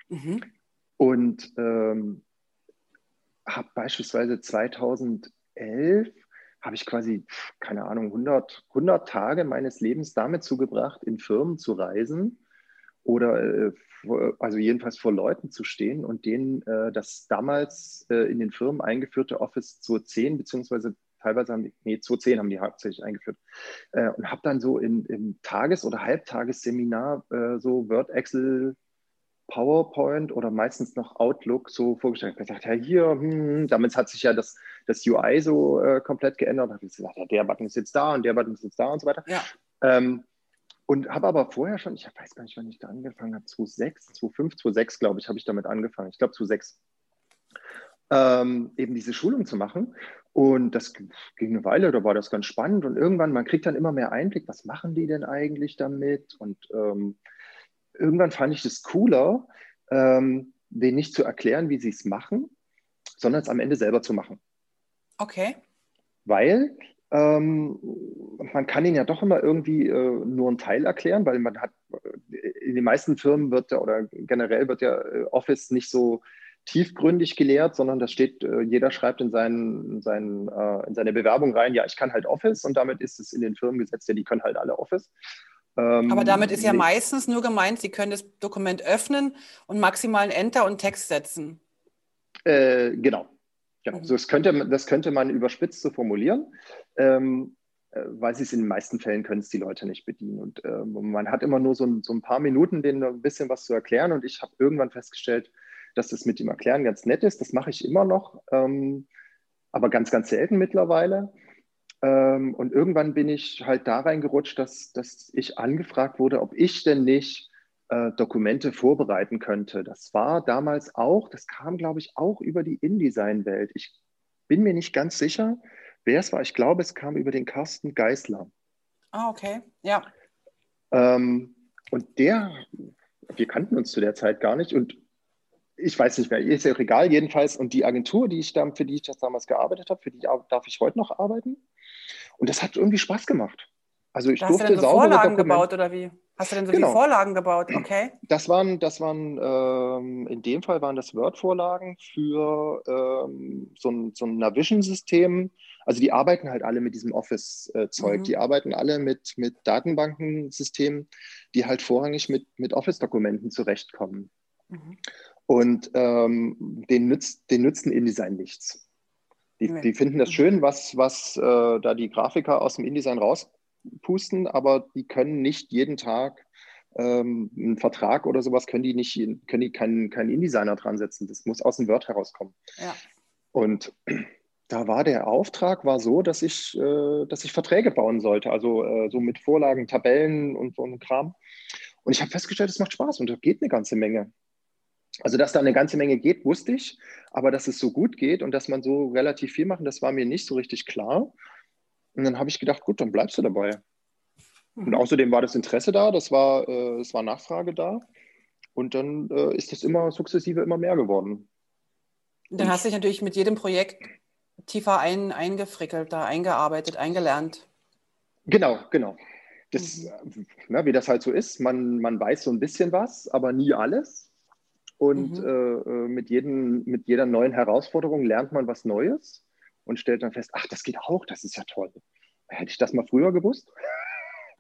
Mhm. Und ähm, habe beispielsweise 2011 habe ich quasi, keine Ahnung, 100, 100 Tage meines Lebens damit zugebracht, in Firmen zu reisen oder äh, also jedenfalls vor Leuten zu stehen und denen äh, das damals äh, in den Firmen eingeführte Office 210 beziehungsweise teilweise haben die, nee, 210 haben die hauptsächlich eingeführt äh, und habe dann so in, im Tages- oder Halbtagesseminar äh, so Word, Excel, PowerPoint oder meistens noch Outlook so vorgestellt. Ich habe gesagt, ja hier, hm, damit hat sich ja das, das UI so äh, komplett geändert. Habe ich gesagt, ja, der Button ist jetzt da und der Button ist jetzt da und so weiter. Ja. Ähm, und habe aber vorher schon, ich weiß gar nicht, wann ich da angefangen habe, 2006, 2005, 2006, glaube ich, habe ich damit angefangen. Ich glaube 2006. Ähm, eben diese Schulung zu machen. Und das ging eine Weile, da war das ganz spannend. Und irgendwann, man kriegt dann immer mehr Einblick, was machen die denn eigentlich damit? Und ähm, irgendwann fand ich es cooler, ähm, denen nicht zu erklären, wie sie es machen, sondern es am Ende selber zu machen. Okay. Weil ähm, man kann ihn ja doch immer irgendwie äh, nur einen Teil erklären, weil man hat, in den meisten Firmen wird ja oder generell wird ja äh, Office nicht so tiefgründig gelehrt, sondern das steht, äh, jeder schreibt in, seinen, seinen, äh, in seine Bewerbung rein, ja, ich kann halt Office und damit ist es in den Firmen gesetzt, ja, die können halt alle Office. Ähm, Aber damit ist ja nee. meistens nur gemeint, Sie können das Dokument öffnen und maximal einen Enter und Text setzen. Äh, genau, Genau, so das, könnte, das könnte man überspitzt so formulieren, ähm, äh, weil sie es in den meisten Fällen können es die Leute nicht bedienen. Und äh, man hat immer nur so ein, so ein, paar Minuten, denen ein bisschen was zu erklären. Und ich habe irgendwann festgestellt, dass das mit dem Erklären ganz nett ist. Das mache ich immer noch, ähm, aber ganz, ganz selten mittlerweile. Ähm, und irgendwann bin ich halt da reingerutscht, dass, dass ich angefragt wurde, ob ich denn nicht äh, Dokumente vorbereiten könnte. Das war damals auch, das kam, glaube ich, auch über die InDesign-Welt. Ich bin mir nicht ganz sicher, wer es war. Ich glaube, es kam über den Carsten Geisler. Ah, okay, ja. Ähm, und der, wir kannten uns zu der Zeit gar nicht und ich weiß nicht mehr, ist ja auch egal, jedenfalls. Und die Agentur, die ich dann, für die ich das damals gearbeitet habe, für die darf ich heute noch arbeiten. Und das hat irgendwie Spaß gemacht. Also ich da durfte hast du denn so Vorlagen Dokumente. gebaut oder wie? Hast du denn so genau. die Vorlagen gebaut? Okay. Das waren, das waren ähm, in dem Fall waren das Word-Vorlagen für ähm, so ein, so ein Navision-System. Also die arbeiten halt alle mit diesem Office-Zeug. Mhm. Die arbeiten alle mit, mit Datenbankensystemen, die halt vorrangig mit, mit Office-Dokumenten zurechtkommen. Mhm. Und ähm, den, nützt, den nützen InDesign nichts. Die, nee. die finden das mhm. schön, was, was äh, da die Grafiker aus dem InDesign raus pusten, aber die können nicht jeden Tag ähm, einen Vertrag oder sowas, können die nicht, können die keinen, keinen InDesigner dran setzen. Das muss aus dem Word herauskommen. Ja. Und da war der Auftrag war so, dass ich, äh, dass ich Verträge bauen sollte, also äh, so mit Vorlagen, Tabellen und so einem Kram. Und ich habe festgestellt, es macht Spaß und da geht eine ganze Menge. Also, dass da eine ganze Menge geht, wusste ich, aber dass es so gut geht und dass man so relativ viel machen, das war mir nicht so richtig klar. Und dann habe ich gedacht, gut, dann bleibst du dabei. Und mhm. außerdem war das Interesse da, das war, äh, es war Nachfrage da. Und dann äh, ist das immer sukzessive immer mehr geworden. Dann hast du dich natürlich mit jedem Projekt tiefer ein, eingefrickelt, da eingearbeitet, eingelernt. Genau, genau. Das, mhm. na, wie das halt so ist, man, man weiß so ein bisschen was, aber nie alles. Und mhm. äh, äh mit, jedem, mit jeder neuen Herausforderung lernt man was Neues und stellt dann fest, ach, das geht auch, das ist ja toll. Hätte ich das mal früher gewusst?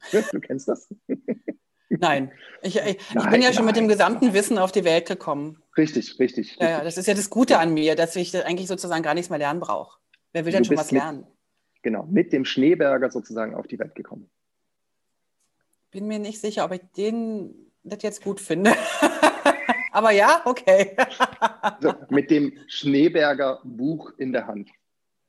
du kennst das? Nein. Ich, ich, nein, ich bin ja schon nein. mit dem gesamten Wissen auf die Welt gekommen. Richtig, richtig. Ja, ja, das ist ja das Gute an mir, dass ich eigentlich sozusagen gar nichts mehr lernen brauche. Wer will denn schon was lernen? Mit, genau, mit dem Schneeberger sozusagen auf die Welt gekommen. bin mir nicht sicher, ob ich den das jetzt gut finde. Aber ja, okay. so, mit dem Schneeberger Buch in der Hand.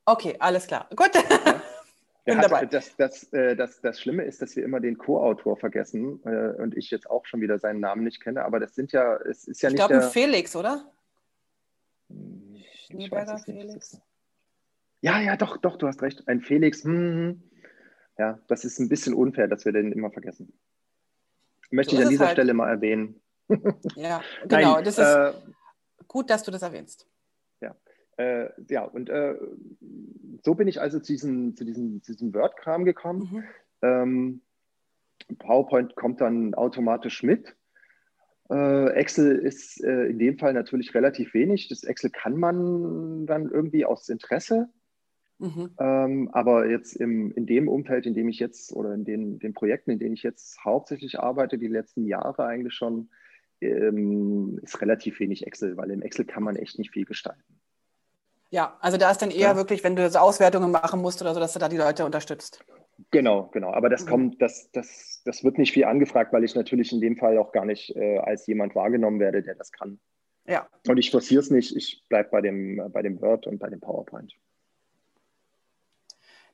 Okay, alles klar. Gut. Ja. Hat, das, das, äh, das, das Schlimme ist, dass wir immer den Co-Autor vergessen äh, und ich jetzt auch schon wieder seinen Namen nicht kenne, aber das sind ja, es ist ja ich nicht. Ich glaube, Felix, oder? Schneeberger Felix. Ja, ja, doch, doch, du hast recht. Ein Felix. Hm, hm, hm. ja, das ist ein bisschen unfair, dass wir den immer vergessen. Möchte so ich an dieser halt. Stelle mal erwähnen. Ja, genau. Nein, das ist äh, gut, dass du das erwähnst. Ja, äh, ja und äh, so bin ich also zu diesem, zu diesem, zu diesem Word-Kram gekommen. Mhm. Ähm, PowerPoint kommt dann automatisch mit. Äh, Excel ist äh, in dem Fall natürlich relativ wenig. Das Excel kann man dann irgendwie aus Interesse. Mhm. Ähm, aber jetzt im, in dem Umfeld, in dem ich jetzt oder in den, den Projekten, in denen ich jetzt hauptsächlich arbeite, die letzten Jahre eigentlich schon, ähm, ist relativ wenig Excel, weil im Excel kann man echt nicht viel gestalten. Ja, also da ist dann eher ja. wirklich, wenn du so Auswertungen machen musst oder so, dass du da die Leute unterstützt. Genau, genau. Aber das mhm. kommt, das, das, das wird nicht viel angefragt, weil ich natürlich in dem Fall auch gar nicht äh, als jemand wahrgenommen werde, der das kann. Ja. Und ich forciere es nicht, ich bleibe bei dem, bei dem Word und bei dem PowerPoint.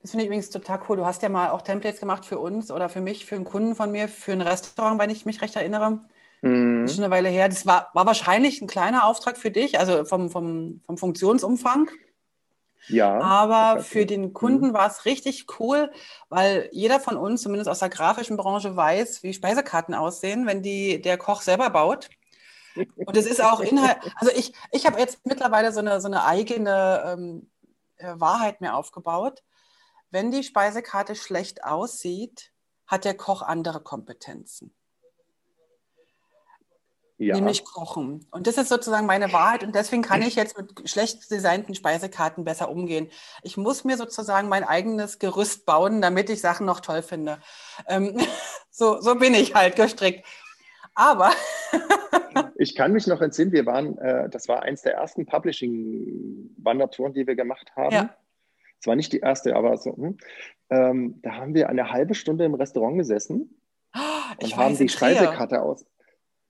Das finde ich übrigens total cool. Du hast ja mal auch Templates gemacht für uns oder für mich, für einen Kunden von mir, für ein Restaurant, wenn ich mich recht erinnere. Mhm. Das ist schon eine Weile her. Das war, war wahrscheinlich ein kleiner Auftrag für dich, also vom, vom, vom Funktionsumfang. Ja. Aber für den Kunden mhm. war es richtig cool, weil jeder von uns, zumindest aus der grafischen Branche, weiß, wie Speisekarten aussehen, wenn die der Koch selber baut. Und es ist auch Inhalt. Also ich, ich habe jetzt mittlerweile so eine, so eine eigene ähm, äh, Wahrheit mir aufgebaut. Wenn die Speisekarte schlecht aussieht, hat der Koch andere Kompetenzen ja. nämlich kochen. Und das ist sozusagen meine Wahrheit und deswegen kann ich jetzt mit schlecht designten Speisekarten besser umgehen. Ich muss mir sozusagen mein eigenes Gerüst bauen, damit ich Sachen noch toll finde. Ähm, so, so bin ich halt gestrickt. Aber ich kann mich noch entsinnen, wir waren, äh, das war eins der ersten Publishing-Wandertouren, die wir gemacht haben. Ja. Es war nicht die erste, aber so. Hm. Ähm, da haben wir eine halbe Stunde im Restaurant gesessen oh, und haben die Speisekarte aus.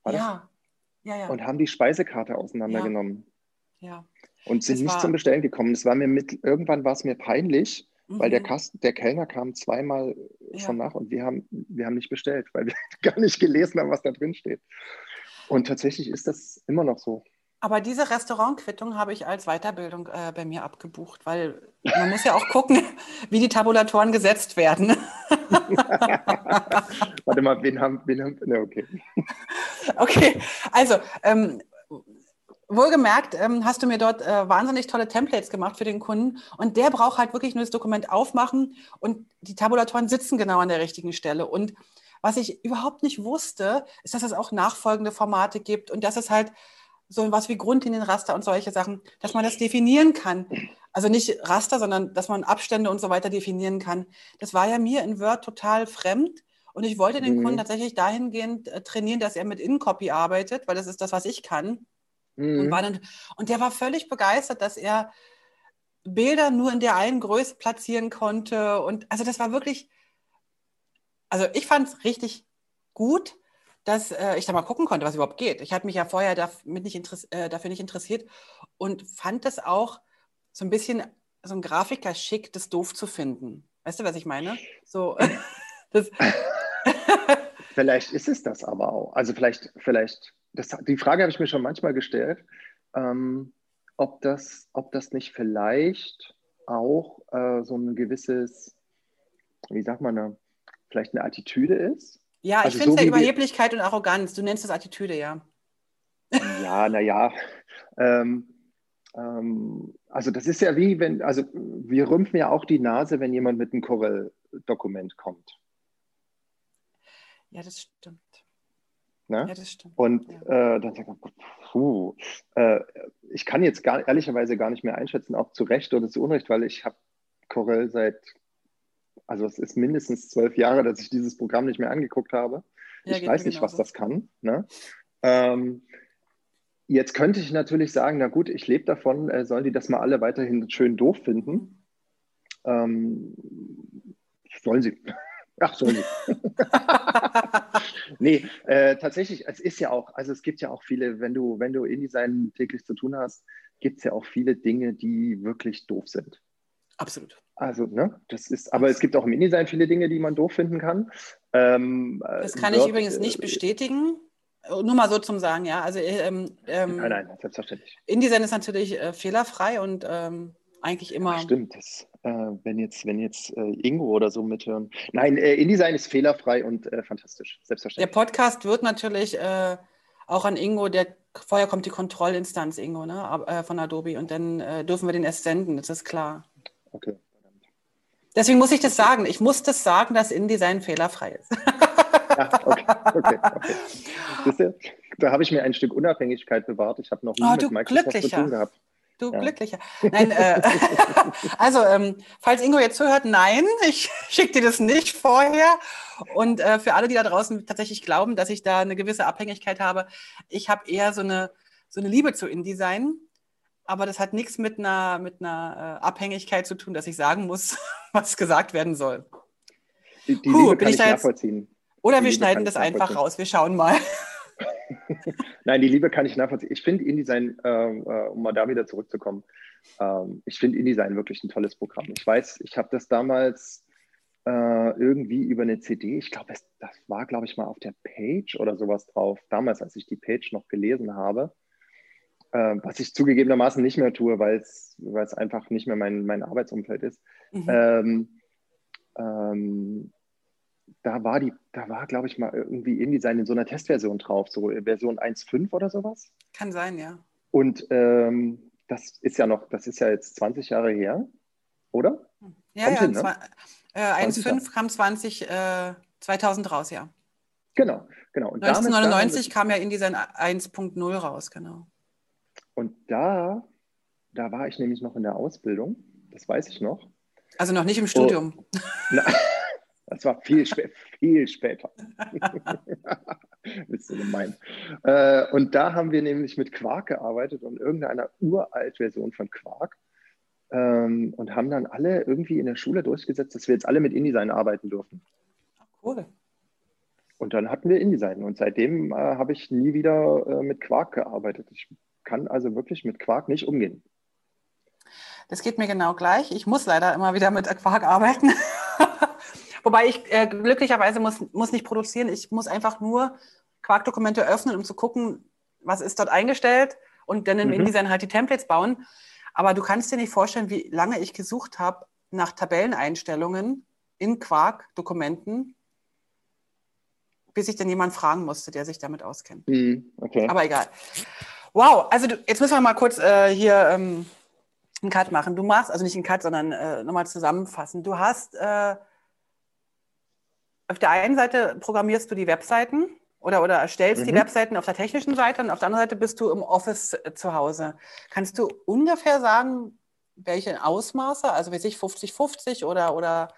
ja ja, ja. und haben die Speisekarte auseinandergenommen. Ja. Und sind das nicht war... zum Bestellen gekommen. Es war mir mit, irgendwann war es mir peinlich, mhm. weil der, mhm. Kasten, der Kellner kam zweimal schon nach und wir haben, wir haben nicht bestellt, weil wir gar nicht gelesen haben, was da drin steht. Und tatsächlich ist das immer noch so. Aber diese Restaurantquittung habe ich als Weiterbildung äh, bei mir abgebucht, weil man muss ja auch gucken, wie die Tabulatoren gesetzt werden. Warte mal, wen haben, wen haben, ne, okay. Okay, also ähm, Wohlgemerkt ähm, hast du mir dort äh, wahnsinnig tolle Templates gemacht für den Kunden und der braucht halt wirklich nur das Dokument aufmachen und die Tabulatoren sitzen genau an der richtigen Stelle. Und was ich überhaupt nicht wusste, ist, dass es auch nachfolgende Formate gibt und dass es halt so was wie Grundlinienraster und solche Sachen, dass man das definieren kann. Also nicht Raster, sondern dass man Abstände und so weiter definieren kann. Das war ja mir in Word total fremd. Und ich wollte den mhm. Kunden tatsächlich dahingehend äh, trainieren, dass er mit InCopy arbeitet, weil das ist das, was ich kann. Mhm. Und, war dann, und der war völlig begeistert, dass er Bilder nur in der einen Größe platzieren konnte. Und also das war wirklich, also ich fand es richtig gut dass äh, ich da mal gucken konnte, was überhaupt geht. Ich hatte mich ja vorher damit nicht äh, dafür nicht interessiert und fand es auch so ein bisschen so ein Grafiker schick, das doof zu finden. Weißt du, was ich meine? So, das vielleicht ist es das aber auch. Also vielleicht, vielleicht, das, die Frage habe ich mir schon manchmal gestellt, ähm, ob, das, ob das nicht vielleicht auch äh, so ein gewisses, wie sagt man da, vielleicht eine Attitüde ist, ja, ich also finde es so ja Überheblichkeit und Arroganz. Du nennst das Attitüde, ja. Ja, naja. Ähm, ähm, also das ist ja wie, wenn, also wir rümpfen ja auch die Nase, wenn jemand mit einem Corel-Dokument kommt. Ja, das stimmt. Ne? Ja, das stimmt. Und ja. äh, dann sagt man, puh, äh, ich kann jetzt gar, ehrlicherweise gar nicht mehr einschätzen, ob zu Recht oder zu Unrecht, weil ich habe Corel seit also es ist mindestens zwölf Jahre, dass ich dieses Programm nicht mehr angeguckt habe. Ja, ich weiß nicht, was das kann. Ne? Ähm, jetzt könnte ich natürlich sagen, na gut, ich lebe davon, äh, sollen die das mal alle weiterhin schön doof finden? Ähm, sollen sie. Ach so. nee, äh, tatsächlich, es ist ja auch, also es gibt ja auch viele, wenn du, wenn du InDesign täglich zu tun hast, gibt es ja auch viele Dinge, die wirklich doof sind. Absolut. Also, ne, das ist, aber es gibt auch im InDesign viele Dinge, die man doof finden kann. Ähm, das kann Word, ich übrigens nicht äh, bestätigen. Nur mal so zum Sagen, ja. Also, ähm, ähm, nein, nein, selbstverständlich. InDesign ist natürlich äh, fehlerfrei und ähm, eigentlich immer. Ja, stimmt, das, äh, wenn jetzt, wenn jetzt äh, Ingo oder so mithören. Nein, äh, InDesign ist fehlerfrei und äh, fantastisch, selbstverständlich. Der Podcast wird natürlich äh, auch an Ingo, der vorher kommt die Kontrollinstanz Ingo ne, von Adobe und dann dürfen wir den erst senden, das ist klar. Okay. Deswegen muss ich das sagen. Ich muss das sagen, dass InDesign fehlerfrei ist. ja, okay, okay, okay. da habe ich mir ein Stück Unabhängigkeit bewahrt. Ich habe noch nie oh, mit Microsoft zu tun gehabt. Du ja. Glücklicher. Nein, äh, also, ähm, falls Ingo jetzt zuhört, nein, ich schicke dir das nicht vorher. Und äh, für alle, die da draußen tatsächlich glauben, dass ich da eine gewisse Abhängigkeit habe, ich habe eher so eine, so eine Liebe zu InDesign. Aber das hat nichts mit einer, mit einer äh, Abhängigkeit zu tun, dass ich sagen muss, was gesagt werden soll. Die, die Puh, bin ich da jetzt, nachvollziehen. Oder die wir Liebe schneiden das einfach raus. Wir schauen mal. Nein, die Liebe kann ich nachvollziehen. Ich finde InDesign, ähm, äh, um mal da wieder zurückzukommen, ähm, ich finde InDesign wirklich ein tolles Programm. Ich weiß, ich habe das damals äh, irgendwie über eine CD, ich glaube, das war, glaube ich, mal auf der Page oder sowas drauf, damals, als ich die Page noch gelesen habe, äh, was ich zugegebenermaßen nicht mehr tue, weil es einfach nicht mehr mein, mein Arbeitsumfeld ist. Mhm. Ähm, ähm, da war die, da war, glaube ich, mal irgendwie InDesign in so einer Testversion drauf, so Version 1.5 oder sowas. Kann sein, ja. Und ähm, das ist ja noch, das ist ja jetzt 20 Jahre her, oder? Ja, Kommt ja, hin, ne? äh, 1.5 kam 20, äh, 2000 raus, ja. Genau, genau. Und 1999 kam ja InDesign 1.0 raus, genau. Und da, da war ich nämlich noch in der Ausbildung, das weiß ich noch. Also noch nicht im Studium. Oh, na, Das war viel, spä viel später. Bist du gemein. Äh, und da haben wir nämlich mit Quark gearbeitet und irgendeiner uralt Version von Quark. Ähm, und haben dann alle irgendwie in der Schule durchgesetzt, dass wir jetzt alle mit InDesign arbeiten dürfen. Cool. Und dann hatten wir InDesign. Und seitdem äh, habe ich nie wieder äh, mit Quark gearbeitet. Ich kann also wirklich mit Quark nicht umgehen. Das geht mir genau gleich. Ich muss leider immer wieder mit Quark arbeiten. Wobei ich äh, glücklicherweise muss, muss nicht produzieren. Ich muss einfach nur Quark-Dokumente öffnen, um zu gucken, was ist dort eingestellt und dann in mhm. InDesign halt die Templates bauen. Aber du kannst dir nicht vorstellen, wie lange ich gesucht habe nach Tabelleneinstellungen in Quark-Dokumenten, bis ich dann jemanden fragen musste, der sich damit auskennt. Mhm. Okay. Aber egal. Wow, also du, jetzt müssen wir mal kurz äh, hier ähm, einen Cut machen. Du machst, also nicht einen Cut, sondern äh, nochmal zusammenfassen. Du hast äh, auf der einen Seite programmierst du die Webseiten oder, oder erstellst mhm. die Webseiten auf der technischen Seite und auf der anderen Seite bist du im Office äh, zu Hause. Kannst du ungefähr sagen, welche Ausmaße, also wie sich 50-50 oder, oder,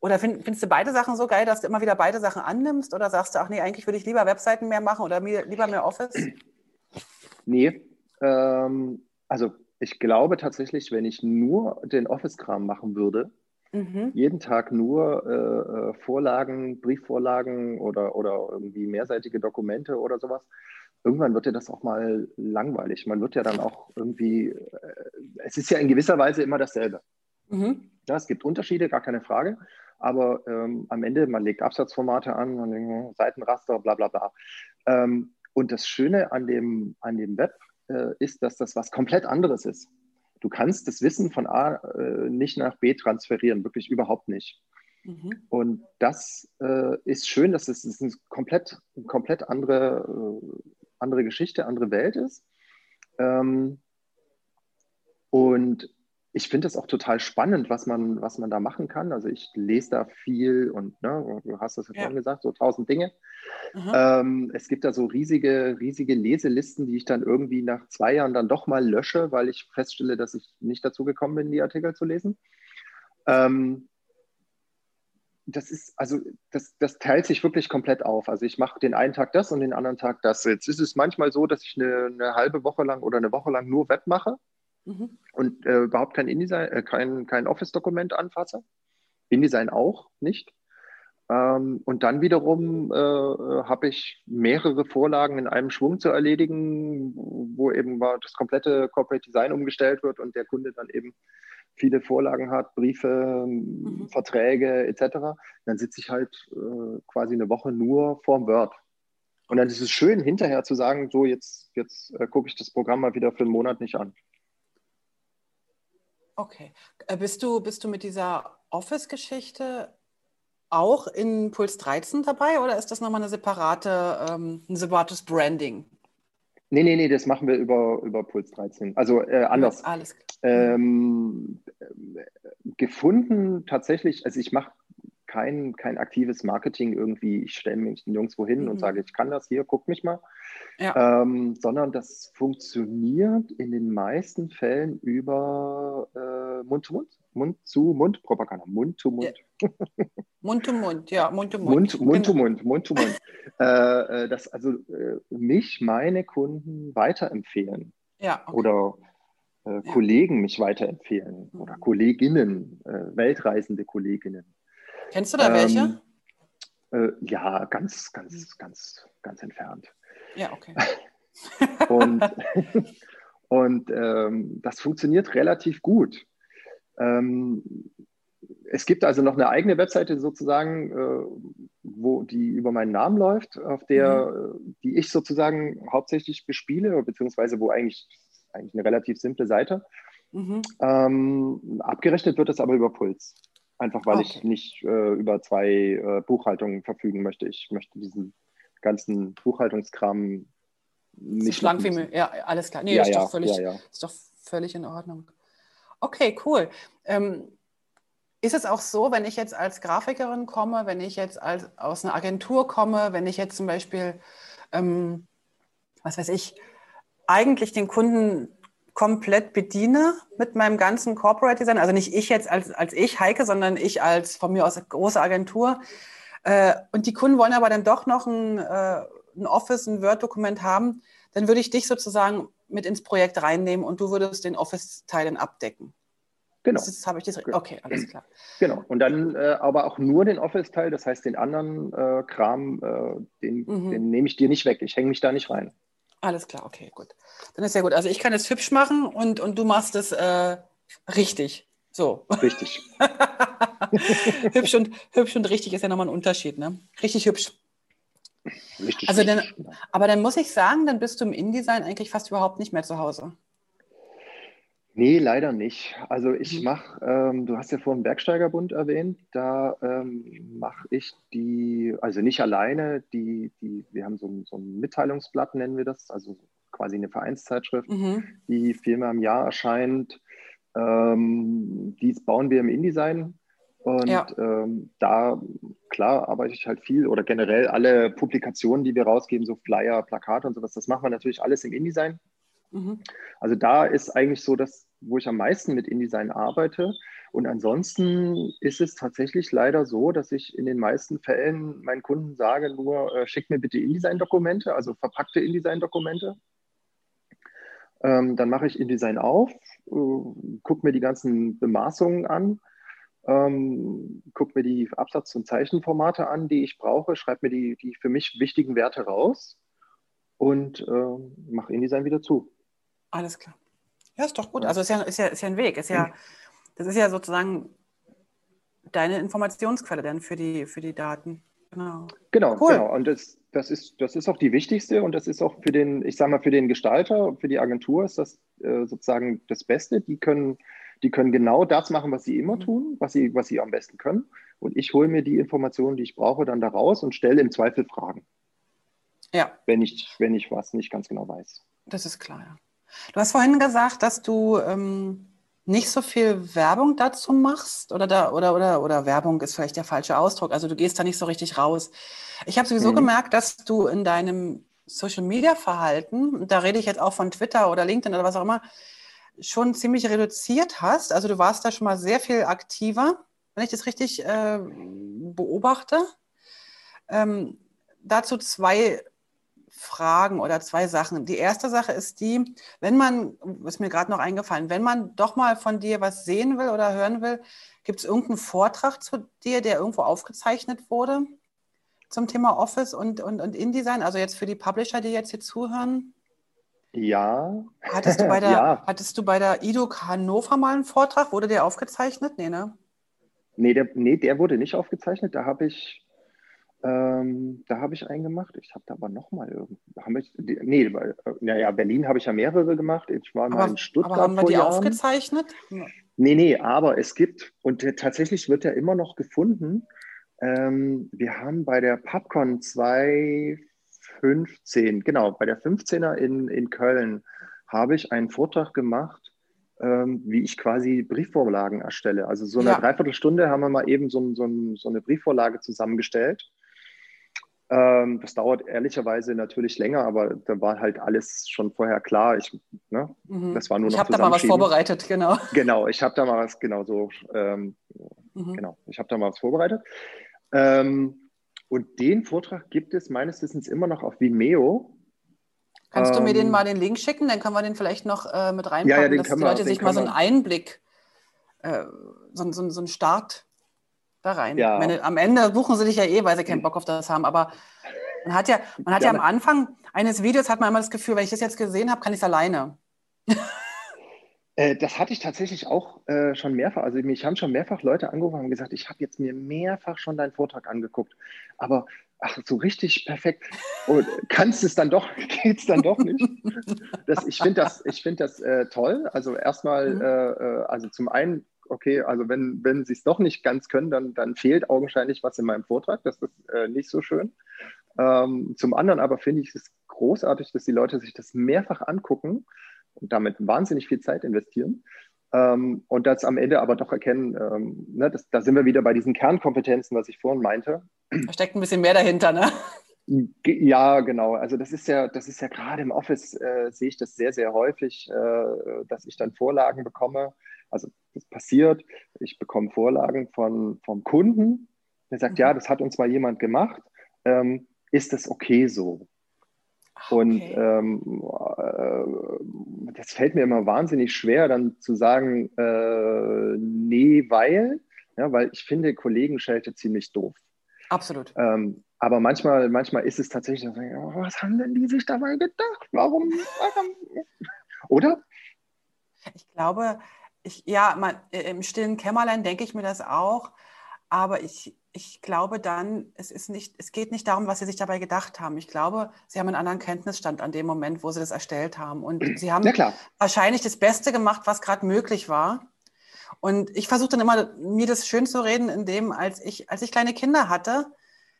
oder find, findest du beide Sachen so geil, dass du immer wieder beide Sachen annimmst oder sagst du, ach nee, eigentlich würde ich lieber Webseiten mehr machen oder lieber mehr Office? Nee, ähm, also ich glaube tatsächlich, wenn ich nur den Office-Kram machen würde, Mhm. Jeden Tag nur äh, äh, Vorlagen, Briefvorlagen oder, oder irgendwie mehrseitige Dokumente oder sowas. Irgendwann wird ja das auch mal langweilig. Man wird ja dann auch irgendwie, äh, es ist ja in gewisser Weise immer dasselbe. Mhm. Ja, es gibt Unterschiede, gar keine Frage. Aber ähm, am Ende, man legt Absatzformate an, man legt Seitenraster, bla bla bla. Ähm, und das Schöne an dem, an dem Web äh, ist, dass das was komplett anderes ist. Du kannst das Wissen von A äh, nicht nach B transferieren, wirklich überhaupt nicht. Mhm. Und das äh, ist schön, dass es, es eine komplett, komplett andere, äh, andere Geschichte, andere Welt ist. Ähm, und ich finde es auch total spannend, was man, was man da machen kann. Also ich lese da viel und ne, du hast das ja vorhin gesagt, so tausend Dinge. Ähm, es gibt da so riesige, riesige Leselisten, die ich dann irgendwie nach zwei Jahren dann doch mal lösche, weil ich feststelle, dass ich nicht dazu gekommen bin, die Artikel zu lesen. Ähm, das ist, also das, das teilt sich wirklich komplett auf. Also ich mache den einen Tag das und den anderen Tag das. Jetzt ist es manchmal so, dass ich eine, eine halbe Woche lang oder eine Woche lang nur Web mache mhm. und äh, überhaupt kein InDesign, äh, kein, kein Office-Dokument anfasse. InDesign auch nicht. Ähm, und dann wiederum äh, habe ich mehrere Vorlagen in einem Schwung zu erledigen, wo eben das komplette Corporate Design umgestellt wird und der Kunde dann eben viele Vorlagen hat, Briefe, mhm. Verträge etc. Dann sitze ich halt äh, quasi eine Woche nur vorm Word. Und dann ist es schön, hinterher zu sagen, so jetzt, jetzt äh, gucke ich das Programm mal wieder für einen Monat nicht an. Okay. Äh, bist du, bist du mit dieser Office-Geschichte auch in Puls 13 dabei oder ist das nochmal eine separate, ähm, ein separates Branding? Nee, nee, nee, das machen wir über, über Puls 13. Also äh, anders. Alles ähm, gefunden tatsächlich, also ich mache kein, kein aktives Marketing irgendwie, ich stelle mich nirgendwo hin mhm. und sage, ich kann das hier, guck mich mal. Ja. Ähm, sondern das funktioniert in den meisten Fällen über äh, Mund zu Mund. Mund zu Mund Propaganda. Mund zu Mund. Ja. Mund zu Mund, ja, Mund zu Mund. Mund, Mund zu genau. Mund, Mund zu Mund. äh, dass also äh, mich meine Kunden weiterempfehlen. Ja, okay. Oder äh, ja. Kollegen mich weiterempfehlen. Mhm. Oder Kolleginnen, äh, weltreisende Kolleginnen. Kennst du da ähm, welche? Äh, ja, ganz, ganz, ganz, ganz entfernt. Ja, okay. und und ähm, das funktioniert relativ gut. Ähm, es gibt also noch eine eigene Webseite sozusagen, äh, wo die über meinen Namen läuft, auf der, mhm. die ich sozusagen hauptsächlich bespiele, beziehungsweise wo eigentlich, eigentlich eine relativ simple Seite. Mhm. Ähm, abgerechnet wird es aber über Puls. Einfach weil okay. ich nicht äh, über zwei äh, Buchhaltungen verfügen möchte. Ich möchte diesen ganzen Buchhaltungskram nicht. So schlank wie möglich. Ja, alles klar. Nee, ja, ist, ja, doch völlig, ja, ist doch völlig in Ordnung. Okay, cool. Ähm, ist es auch so, wenn ich jetzt als Grafikerin komme, wenn ich jetzt als, aus einer Agentur komme, wenn ich jetzt zum Beispiel, ähm, was weiß ich, eigentlich den Kunden komplett bediene mit meinem ganzen Corporate Design, also nicht ich jetzt als, als ich, Heike, sondern ich als von mir aus große Agentur. Äh, und die Kunden wollen aber dann doch noch ein, äh, ein Office, ein Word-Dokument haben, dann würde ich dich sozusagen mit ins Projekt reinnehmen und du würdest den Office-Teilen abdecken. Genau. Das habe ich das Okay, alles klar. Genau. Und dann äh, aber auch nur den Office-Teil, das heißt den anderen äh, Kram, den, mhm. den nehme ich dir nicht weg. Ich hänge mich da nicht rein. Alles klar, okay, gut. Dann ist ja gut. Also ich kann es hübsch machen und, und du machst es äh, richtig. So. Richtig. hübsch, und, hübsch und richtig ist ja nochmal ein Unterschied, ne? Richtig hübsch. Richtig. Also dann, aber dann muss ich sagen, dann bist du im InDesign eigentlich fast überhaupt nicht mehr zu Hause. Nee, leider nicht. Also ich mhm. mache, ähm, du hast ja vorhin Bergsteigerbund erwähnt, da ähm, mache ich die, also nicht alleine, die, die, wir haben so ein, so ein Mitteilungsblatt, nennen wir das, also quasi eine Vereinszeitschrift, mhm. die viermal im Jahr erscheint. Ähm, dies bauen wir im InDesign und ja. ähm, da, klar, arbeite ich halt viel oder generell alle Publikationen, die wir rausgeben, so Flyer, Plakate und sowas, das machen wir natürlich alles im InDesign. Mhm. Also da ist eigentlich so das, wo ich am meisten mit InDesign arbeite. Und ansonsten ist es tatsächlich leider so, dass ich in den meisten Fällen meinen Kunden sage, nur äh, schickt mir bitte InDesign-Dokumente, also verpackte InDesign-Dokumente. Ähm, dann mache ich InDesign auf, äh, gucke mir die ganzen Bemaßungen an ähm, gucke mir die Absatz- und Zeichenformate an, die ich brauche, schreibe mir die, die für mich wichtigen Werte raus und äh, mache InDesign wieder zu. Alles klar. Ja, ist doch gut. Also ist ja, ist ja, ist ja ein Weg. Ist ja, das ist ja sozusagen deine Informationsquelle dann für die, für die Daten. Genau. Genau, cool. genau. Und das, das, ist, das ist auch die wichtigste und das ist auch für den, ich sage mal, für den Gestalter, für die Agentur ist das äh, sozusagen das Beste. Die können die können genau das machen, was sie immer mhm. tun, was sie, was sie am besten können. Und ich hole mir die Informationen, die ich brauche, dann da raus und stelle im Zweifel Fragen. Ja. Wenn ich, wenn ich was nicht ganz genau weiß. Das ist klar, ja. Du hast vorhin gesagt, dass du ähm, nicht so viel Werbung dazu machst oder, da, oder, oder, oder Werbung ist vielleicht der falsche Ausdruck. Also du gehst da nicht so richtig raus. Ich habe sowieso mhm. gemerkt, dass du in deinem Social Media Verhalten, da rede ich jetzt auch von Twitter oder LinkedIn oder was auch immer, schon ziemlich reduziert hast. Also du warst da schon mal sehr viel aktiver, wenn ich das richtig äh, beobachte. Ähm, dazu zwei Fragen oder zwei Sachen. Die erste Sache ist die, wenn man, ist mir gerade noch eingefallen, wenn man doch mal von dir was sehen will oder hören will, gibt es irgendeinen Vortrag zu dir, der irgendwo aufgezeichnet wurde zum Thema Office und, und, und InDesign? Also jetzt für die Publisher, die jetzt hier zuhören? Ja. Hattest du bei der, ja. hattest du bei der IDOC Hannover mal einen Vortrag? Wurde der aufgezeichnet? Nee, ne? Nee, der, nee, der wurde nicht aufgezeichnet. Da habe ich ähm, da habe ich einen gemacht. Ich habe da aber nochmal irgendwie. nee, äh, naja, Berlin habe ich ja mehrere gemacht. Ich war aber, mal in Stuttgart. Aber haben wir die Jahren. aufgezeichnet? Nee, nee, aber es gibt, und tatsächlich wird er immer noch gefunden. Ähm, wir haben bei der PubCon 2015, genau, bei der 15er in, in Köln, habe ich einen Vortrag gemacht, ähm, wie ich quasi Briefvorlagen erstelle. Also so eine ja. Dreiviertelstunde haben wir mal eben so, so, so eine Briefvorlage zusammengestellt ähm, das dauert ehrlicherweise natürlich länger, aber da war halt alles schon vorher klar. Ich, ne, mhm. Das war nur noch Ich habe da mal was vorbereitet, genau. Genau, ich habe da mal was, genau so, ähm, mhm. genau, ich habe da mal was vorbereitet. Ähm, und den Vortrag gibt es meines Wissens immer noch auf Vimeo. Kannst du mir den ähm, mal den Link schicken? Dann können wir den vielleicht noch äh, mit reinpacken, ja, ja, dass die Leute sich mal so einen Einblick, äh, so, so, so einen Start da rein. Ja. Meine, am Ende buchen sie dich ja eh, weil sie keinen Bock auf das haben. Aber man hat ja, man hat ja, ja am Anfang eines Videos hat man immer das Gefühl, wenn ich das jetzt gesehen habe, kann ich es alleine. Äh, das hatte ich tatsächlich auch äh, schon mehrfach. Also mich haben schon mehrfach Leute angerufen und gesagt, ich habe jetzt mir mehrfach schon deinen Vortrag angeguckt. Aber ach, so richtig perfekt. Und kannst es dann doch, geht es dann doch nicht. Das, ich finde das, ich find das äh, toll. Also erstmal, mhm. Äh, äh, also zum einen okay, also wenn, wenn sie es doch nicht ganz können, dann, dann fehlt augenscheinlich was in meinem Vortrag. Das ist äh, nicht so schön. Ähm, zum anderen aber finde ich es großartig, dass die Leute sich das mehrfach angucken und damit wahnsinnig viel Zeit investieren. Ähm, und das am Ende aber doch erkennen, ähm, ne, das, da sind wir wieder bei diesen Kernkompetenzen, was ich vorhin meinte. Da steckt ein bisschen mehr dahinter, ne? Ja, genau. Also das ist ja, das ist ja gerade im Office äh, sehe ich das sehr, sehr häufig, äh, dass ich dann Vorlagen bekomme, also das passiert, ich bekomme Vorlagen von, vom Kunden, der sagt, mhm. ja, das hat uns mal jemand gemacht, ähm, ist das okay so? Okay. Und ähm, äh, das fällt mir immer wahnsinnig schwer, dann zu sagen, äh, nee, weil, ja, weil ich finde Kollegenschelte ziemlich doof. Absolut. Ähm, aber manchmal, manchmal ist es tatsächlich, oh, was haben denn die sich dabei gedacht? Warum? warum? Oder? Ich glaube, ich, ja, man, äh, im stillen Kämmerlein denke ich mir das auch, aber ich, ich glaube dann, es, ist nicht, es geht nicht darum, was sie sich dabei gedacht haben. Ich glaube, sie haben einen anderen Kenntnisstand an dem Moment, wo sie das erstellt haben. Und sie haben wahrscheinlich das Beste gemacht, was gerade möglich war. Und ich versuche dann immer, mir das schön zu reden, indem, als ich, als ich kleine Kinder hatte,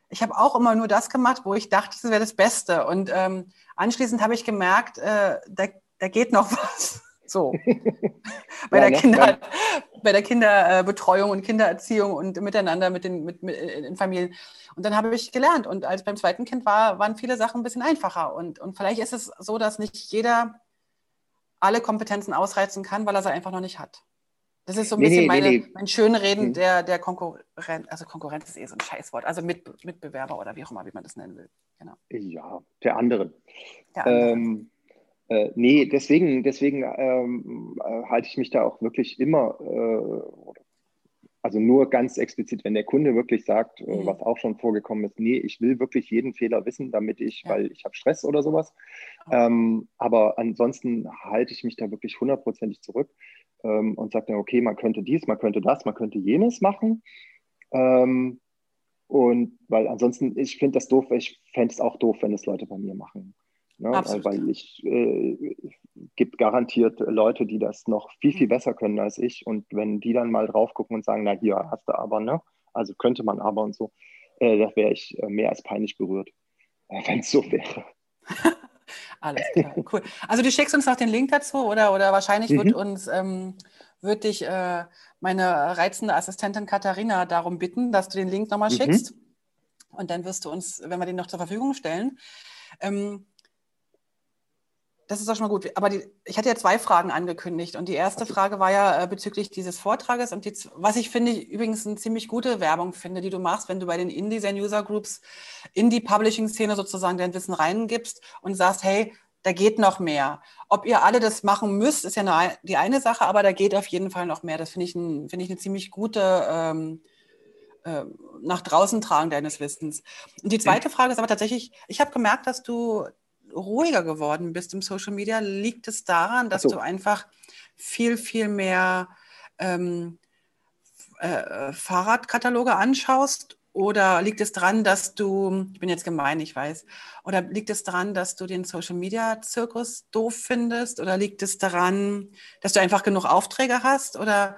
ich habe auch immer nur das gemacht, wo ich dachte, das wäre das Beste. Und ähm, anschließend habe ich gemerkt, äh, da, da geht noch was. So. bei, ja, der ne? Kinder, bei der Kinderbetreuung und Kindererziehung und miteinander mit den mit, mit, in Familien. Und dann habe ich gelernt. Und als beim zweiten Kind war, waren viele Sachen ein bisschen einfacher. Und, und vielleicht ist es so, dass nicht jeder alle Kompetenzen ausreizen kann, weil er sie einfach noch nicht hat. Das ist so ein nee, bisschen nee, meine, nee, mein Schönreden mhm. der, der Konkurrenz. Also Konkurrenz ist eh so ein Scheißwort. Also Mit, Mitbewerber oder wie auch immer, wie man das nennen will. Genau. Ja, der anderen. Der anderen. Ähm, äh, nee, deswegen, deswegen ähm, äh, halte ich mich da auch wirklich immer, äh, also nur ganz explizit, wenn der Kunde wirklich sagt, äh, mhm. was auch schon vorgekommen ist, nee, ich will wirklich jeden Fehler wissen, damit ich, ja. weil ich habe Stress oder sowas. Ähm, aber ansonsten halte ich mich da wirklich hundertprozentig zurück ähm, und sage dann, okay, man könnte dies, man könnte das, man könnte jenes machen. Ähm, und weil ansonsten, ich finde das doof, ich fände es auch doof, wenn es Leute bei mir machen. Ne? Weil ich äh, gibt garantiert Leute, die das noch viel, viel mhm. besser können als ich. Und wenn die dann mal drauf gucken und sagen, na hier hast du aber, ne? Also könnte man aber und so, äh, da wäre ich äh, mehr als peinlich berührt, äh, wenn es so wäre. Alles klar, cool. Also du schickst uns noch den Link dazu oder, oder wahrscheinlich mhm. wird uns ähm, wird dich äh, meine reizende Assistentin Katharina darum bitten, dass du den Link nochmal mhm. schickst. Und dann wirst du uns, wenn wir den noch zur Verfügung stellen, ähm, das ist doch schon mal gut. Aber die, ich hatte ja zwei Fragen angekündigt. Und die erste Frage war ja äh, bezüglich dieses Vortrages. Und die, was ich finde, übrigens eine ziemlich gute Werbung finde, die du machst, wenn du bei den Indie-User Groups in die Publishing-Szene sozusagen dein Wissen reingibst und sagst, hey, da geht noch mehr. Ob ihr alle das machen müsst, ist ja eine, die eine Sache, aber da geht auf jeden Fall noch mehr. Das finde ich, ein, find ich eine ziemlich gute ähm, äh, nach draußen tragen deines Wissens. Und die zweite Frage ist aber tatsächlich, ich habe gemerkt, dass du ruhiger geworden bist im Social Media, liegt es daran, dass so. du einfach viel, viel mehr ähm, äh, Fahrradkataloge anschaust? Oder liegt es daran, dass du, ich bin jetzt gemein, ich weiß, oder liegt es daran, dass du den Social Media Zirkus doof findest? Oder liegt es daran, dass du einfach genug Aufträge hast? Oder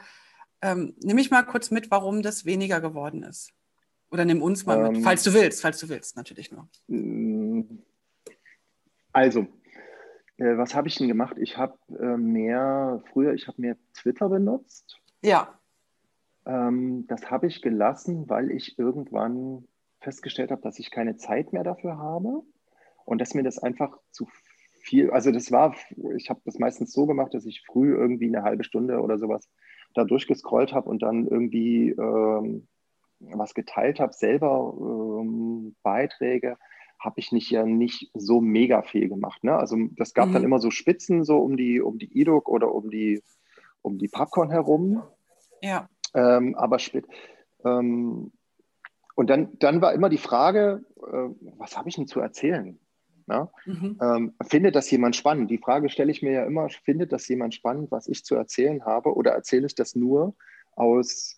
ähm, nimm mich mal kurz mit, warum das weniger geworden ist. Oder nimm uns mal ähm, mit, falls du willst, falls du willst, natürlich nur. Also, äh, was habe ich denn gemacht? Ich habe äh, mehr, früher, ich habe mehr Twitter benutzt. Ja. Ähm, das habe ich gelassen, weil ich irgendwann festgestellt habe, dass ich keine Zeit mehr dafür habe und dass mir das einfach zu viel, also das war, ich habe das meistens so gemacht, dass ich früh irgendwie eine halbe Stunde oder sowas da durchgescrollt habe und dann irgendwie ähm, was geteilt habe, selber ähm, Beiträge habe ich nicht ja nicht so mega viel gemacht. Ne? Also das gab mhm. dann immer so Spitzen so um die um die Iduk oder um die um die Popcorn herum. Ja. Ähm, aber spät. Ähm, und dann, dann war immer die Frage, äh, was habe ich denn zu erzählen? Ne? Mhm. Ähm, findet das jemand spannend? Die Frage stelle ich mir ja immer, findet das jemand spannend, was ich zu erzählen habe? Oder erzähle ich das nur aus,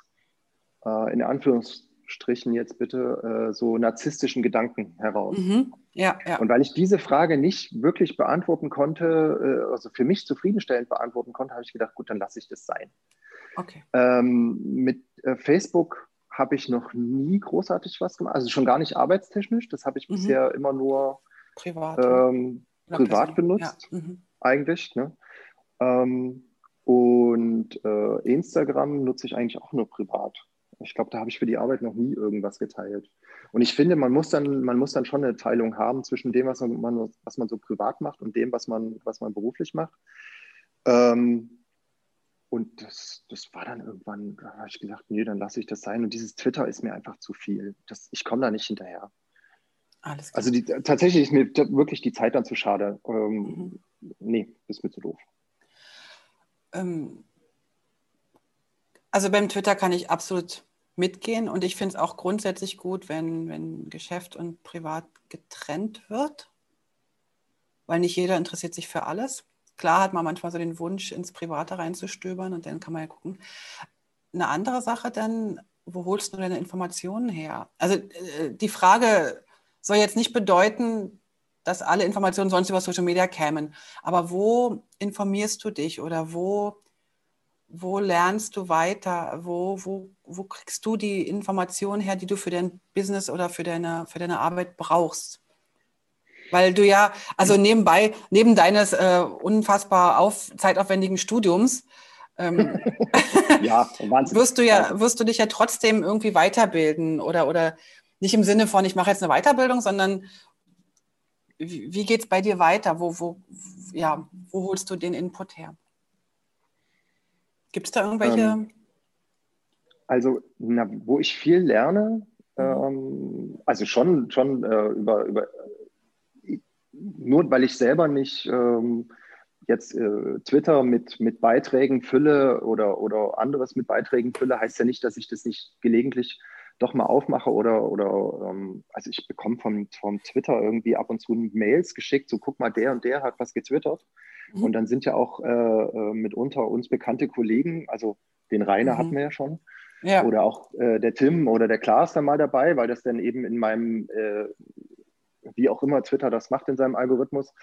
äh, in Anführungszeichen, Strichen jetzt bitte äh, so narzisstischen Gedanken heraus. Mhm. Ja, ja. Und weil ich diese Frage nicht wirklich beantworten konnte, äh, also für mich zufriedenstellend beantworten konnte, habe ich gedacht, gut, dann lasse ich das sein. Okay. Ähm, mit äh, Facebook habe ich noch nie großartig was gemacht, also schon gar nicht arbeitstechnisch. Das habe ich mhm. bisher immer nur privat, ähm, privat benutzt, ja. mhm. eigentlich. Ne? Ähm, und äh, Instagram nutze ich eigentlich auch nur privat. Ich glaube, da habe ich für die Arbeit noch nie irgendwas geteilt. Und ich finde, man muss dann, man muss dann schon eine Teilung haben zwischen dem, was man, was man so privat macht und dem, was man, was man beruflich macht. Ähm, und das, das war dann irgendwann, da habe ich gesagt, nee, dann lasse ich das sein. Und dieses Twitter ist mir einfach zu viel. Das, ich komme da nicht hinterher. Alles klar. Also die, tatsächlich ist mir wirklich die Zeit dann zu schade. Ähm, mhm. Nee, ist mir zu doof. Ähm, also beim Twitter kann ich absolut mitgehen und ich finde es auch grundsätzlich gut, wenn, wenn Geschäft und Privat getrennt wird, weil nicht jeder interessiert sich für alles. Klar hat man manchmal so den Wunsch, ins Private reinzustöbern und dann kann man ja gucken. Eine andere Sache dann, wo holst du deine Informationen her? Also äh, die Frage soll jetzt nicht bedeuten, dass alle Informationen sonst über Social Media kämen, aber wo informierst du dich oder wo wo lernst du weiter? Wo, wo, wo kriegst du die Informationen her, die du für dein Business oder für deine, für deine Arbeit brauchst? Weil du ja, also nebenbei, neben deines äh, unfassbar auf, zeitaufwendigen Studiums, ähm, ja, wirst du ja, wirst du dich ja trotzdem irgendwie weiterbilden oder, oder nicht im Sinne von, ich mache jetzt eine Weiterbildung, sondern wie, wie geht es bei dir weiter? Wo, wo, ja, wo holst du den Input her? Gibt es da irgendwelche? Ähm, also, na, wo ich viel lerne, mhm. ähm, also schon, schon äh, über, über, nur weil ich selber nicht ähm, jetzt äh, Twitter mit, mit Beiträgen fülle oder, oder anderes mit Beiträgen fülle, heißt ja nicht, dass ich das nicht gelegentlich doch mal aufmache oder, oder ähm, also ich bekomme vom, vom Twitter irgendwie ab und zu Mails geschickt, so guck mal, der und der hat was getwittert. Mhm. Und dann sind ja auch äh, äh, mitunter uns bekannte Kollegen, also den Rainer mhm. hatten wir ja schon. Ja. Oder auch äh, der Tim oder der Klaas dann mal dabei, weil das dann eben in meinem, äh, wie auch immer Twitter das macht in seinem Algorithmus,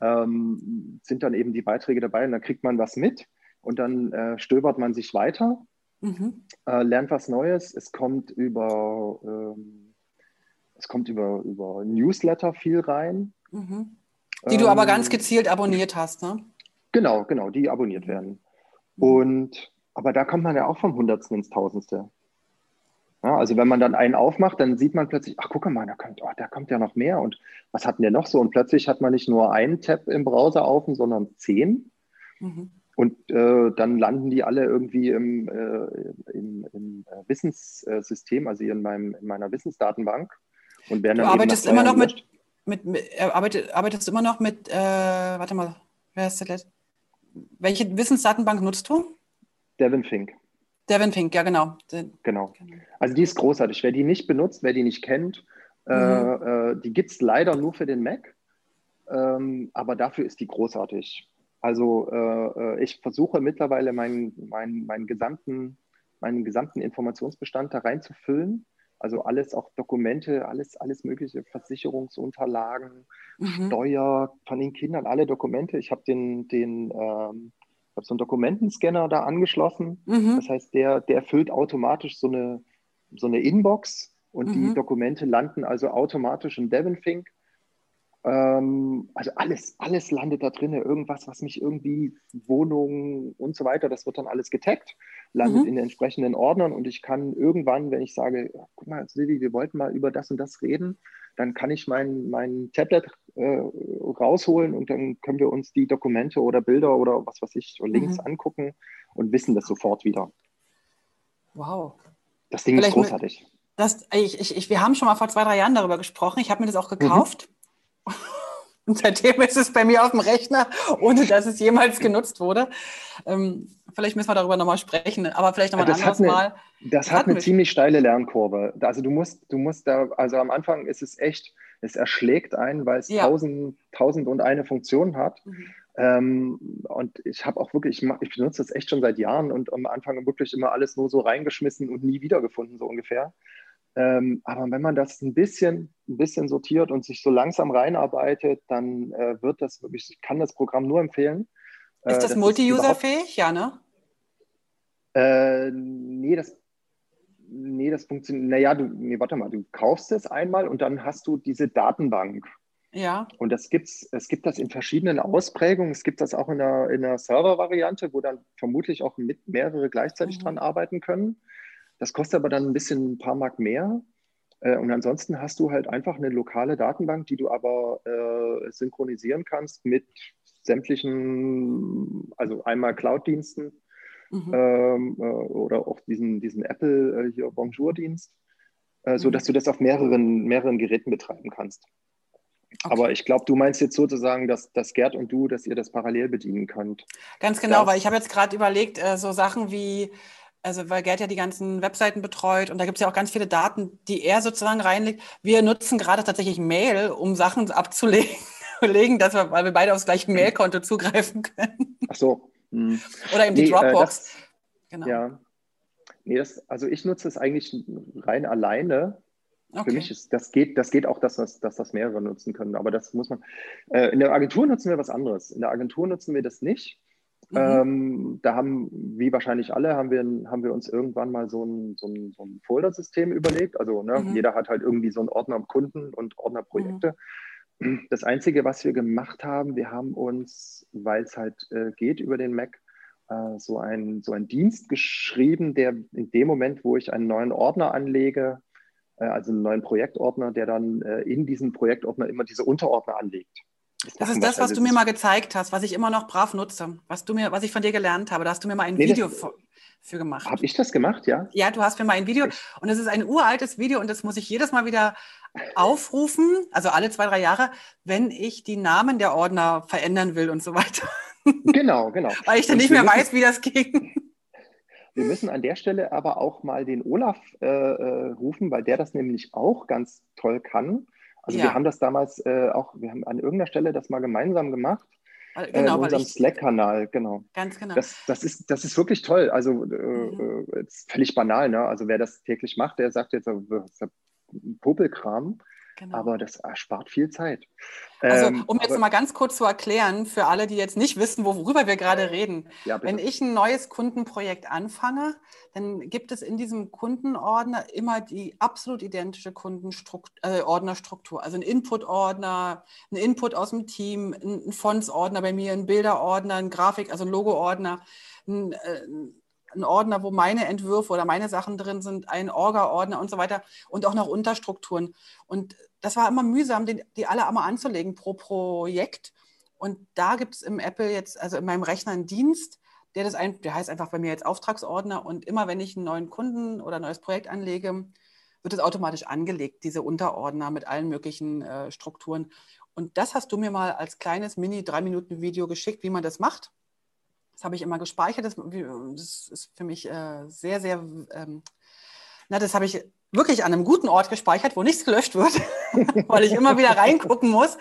ähm, sind dann eben die Beiträge dabei und dann kriegt man was mit und dann äh, stöbert man sich weiter, mhm. Äh, lernt was Neues. Es kommt über, ähm, es kommt über, über Newsletter viel rein. Mhm. Die du aber ganz ähm, gezielt abonniert hast, ne? Genau, genau, die abonniert werden. Mhm. Und aber da kommt man ja auch vom Hundertsten ins Tausendste. Ja, also wenn man dann einen aufmacht, dann sieht man plötzlich, ach guck mal, da kommt, oh, da kommt ja noch mehr und was hatten der noch so? Und plötzlich hat man nicht nur einen Tab im Browser offen, sondern zehn. Mhm. Und äh, dann landen die alle irgendwie im, äh, im, im äh, Wissenssystem, also in, meinem, in meiner Wissensdatenbank. Und werden dann du arbeitest immer noch mit, mit, mit äh, arbeitet, arbeitest immer noch mit, äh, warte mal, wer ist der Welche Wissensdatenbank nutzt du? Devin Fink. Devin Fink, ja genau. Genau. Also die ist großartig. Wer die nicht benutzt, wer die nicht kennt, äh, mhm. äh, die gibt es leider nur für den Mac. Ähm, aber dafür ist die großartig. Also äh, äh, ich versuche mittlerweile meinen, meinen, meinen, gesamten, meinen gesamten Informationsbestand da reinzufüllen. Also alles, auch Dokumente, alles, alles mögliche, Versicherungsunterlagen, mhm. Steuer von den Kindern, alle Dokumente. Ich habe den, den ähm, habe so einen Dokumentenscanner da angeschlossen. Mhm. Das heißt, der, der füllt automatisch so eine, so eine Inbox und mhm. die Dokumente landen also automatisch in DevonFink. Ähm, also alles, alles landet da drin. Irgendwas, was mich irgendwie, Wohnungen und so weiter, das wird dann alles getaggt, landet mhm. in den entsprechenden Ordnern und ich kann irgendwann, wenn ich sage, guck mal, Silvi, wir wollten mal über das und das reden, dann kann ich mein, mein Tablet äh, rausholen und dann können wir uns die Dokumente oder Bilder oder was weiß ich, Links mhm. angucken und wissen das sofort wieder. Wow. Das Ding Vielleicht ist großartig. Das, ich, ich, ich, wir haben schon mal vor zwei, drei Jahren darüber gesprochen. Ich habe mir das auch gekauft. Mhm. Und seitdem ist es bei mir auf dem Rechner, ohne dass es jemals genutzt wurde. Ähm, vielleicht müssen wir darüber nochmal sprechen, aber vielleicht nochmal ein anderes eine, Mal. Das hat, hat eine ziemlich steile Lernkurve. Also du musst, du musst da, also am Anfang ist es echt, es erschlägt einen, weil es ja. tausend, tausend und eine Funktion hat. Mhm. Ähm, und ich habe auch wirklich, ich, ich benutze das echt schon seit Jahren und am Anfang wirklich immer alles nur so reingeschmissen und nie wiedergefunden, so ungefähr. Ähm, aber wenn man das ein bisschen, ein bisschen sortiert und sich so langsam reinarbeitet, dann äh, wird das wirklich, ich kann das Programm nur empfehlen. Ist äh, das, das multi-user-fähig? Ja, ne? Äh, nee, das, nee, das funktioniert. Naja, du, nee, warte mal, du kaufst es einmal und dann hast du diese Datenbank. Ja. Und das gibt's, es gibt das in verschiedenen Ausprägungen. Es gibt das auch in der, in der Server-Variante, wo dann vermutlich auch mit mehrere gleichzeitig mhm. dran arbeiten können. Das kostet aber dann ein bisschen ein paar Mark mehr. Äh, und ansonsten hast du halt einfach eine lokale Datenbank, die du aber äh, synchronisieren kannst mit sämtlichen, also einmal Cloud-Diensten mhm. ähm, äh, oder auch diesen, diesen Apple äh, hier Bonjour-Dienst, äh, sodass mhm. du das auf mehreren, mehreren Geräten betreiben kannst. Okay. Aber ich glaube, du meinst jetzt sozusagen, dass, dass Gerd und du, dass ihr das parallel bedienen könnt. Ganz genau, das, weil ich habe jetzt gerade überlegt, so Sachen wie also weil Gerd ja die ganzen Webseiten betreut und da gibt es ja auch ganz viele Daten, die er sozusagen reinlegt. Wir nutzen gerade tatsächlich Mail, um Sachen abzulegen, dass wir, weil wir beide aufs gleiche Mailkonto zugreifen können. Ach so. Hm. Oder eben die nee, Dropbox. Äh, das, genau. Ja. Nee, das, also ich nutze es eigentlich rein alleine. Okay. Für mich ist das geht, das geht auch, dass das, dass das mehrere nutzen können. Aber das muss man. Äh, in der Agentur nutzen wir was anderes. In der Agentur nutzen wir das nicht. Mhm. Ähm, da haben, wie wahrscheinlich alle, haben wir, haben wir uns irgendwann mal so ein, so ein, so ein Foldersystem überlegt. Also ne, mhm. jeder hat halt irgendwie so einen Ordner Kunden und Ordner Projekte. Mhm. Das Einzige, was wir gemacht haben, wir haben uns, weil es halt äh, geht über den Mac, äh, so, ein, so einen Dienst geschrieben, der in dem Moment, wo ich einen neuen Ordner anlege, äh, also einen neuen Projektordner, der dann äh, in diesen Projektordner immer diese Unterordner anlegt. Das ist das, was du mir mal gezeigt hast, was ich immer noch brav nutze, was du mir, was ich von dir gelernt habe. Da hast du mir mal ein nee, Video das, für gemacht. Habe ich das gemacht, ja? Ja, du hast mir mal ein Video und es ist ein uraltes Video und das muss ich jedes Mal wieder aufrufen, also alle zwei, drei Jahre, wenn ich die Namen der Ordner verändern will und so weiter. Genau, genau. Weil ich dann nicht mehr müssen, weiß, wie das ging. Wir müssen an der Stelle aber auch mal den Olaf äh, äh, rufen, weil der das nämlich auch ganz toll kann. Also ja. wir haben das damals äh, auch, wir haben an irgendeiner Stelle das mal gemeinsam gemacht. Äh, genau, in unserem Slack-Kanal, genau. Ganz genau. Das, das, ist, das ist wirklich toll. Also äh, mhm. Äh, völlig banal, ne? Also wer das täglich macht, der sagt jetzt, das ist ja Popelkram. Genau. Aber das erspart viel Zeit. Also, ähm, um jetzt mal ganz kurz zu erklären, für alle, die jetzt nicht wissen, worüber wir gerade reden. Ja, Wenn ich ein neues Kundenprojekt anfange, dann gibt es in diesem Kundenordner immer die absolut identische Kundenordnerstruktur. Äh, also ein Input-Ordner, ein Input aus dem Team, ein Fonts-Ordner bei mir, ein Bilder-Ordner, ein Grafik, also ein Logo-Ordner, ein, äh, ein Ordner, wo meine Entwürfe oder meine Sachen drin sind, ein Orga-Ordner und so weiter und auch noch Unterstrukturen. Und das war immer mühsam, die, die alle einmal anzulegen pro Projekt. Und da gibt es im Apple jetzt, also in meinem Rechner einen Dienst, der das ein, der heißt einfach bei mir jetzt Auftragsordner. Und immer wenn ich einen neuen Kunden oder ein neues Projekt anlege, wird es automatisch angelegt, diese Unterordner mit allen möglichen äh, Strukturen. Und das hast du mir mal als kleines Mini-3-Minuten-Video geschickt, wie man das macht. Das habe ich immer gespeichert. Das, das ist für mich äh, sehr, sehr, ähm, na, das habe ich wirklich an einem guten Ort gespeichert, wo nichts gelöscht wird, weil ich immer wieder reingucken muss,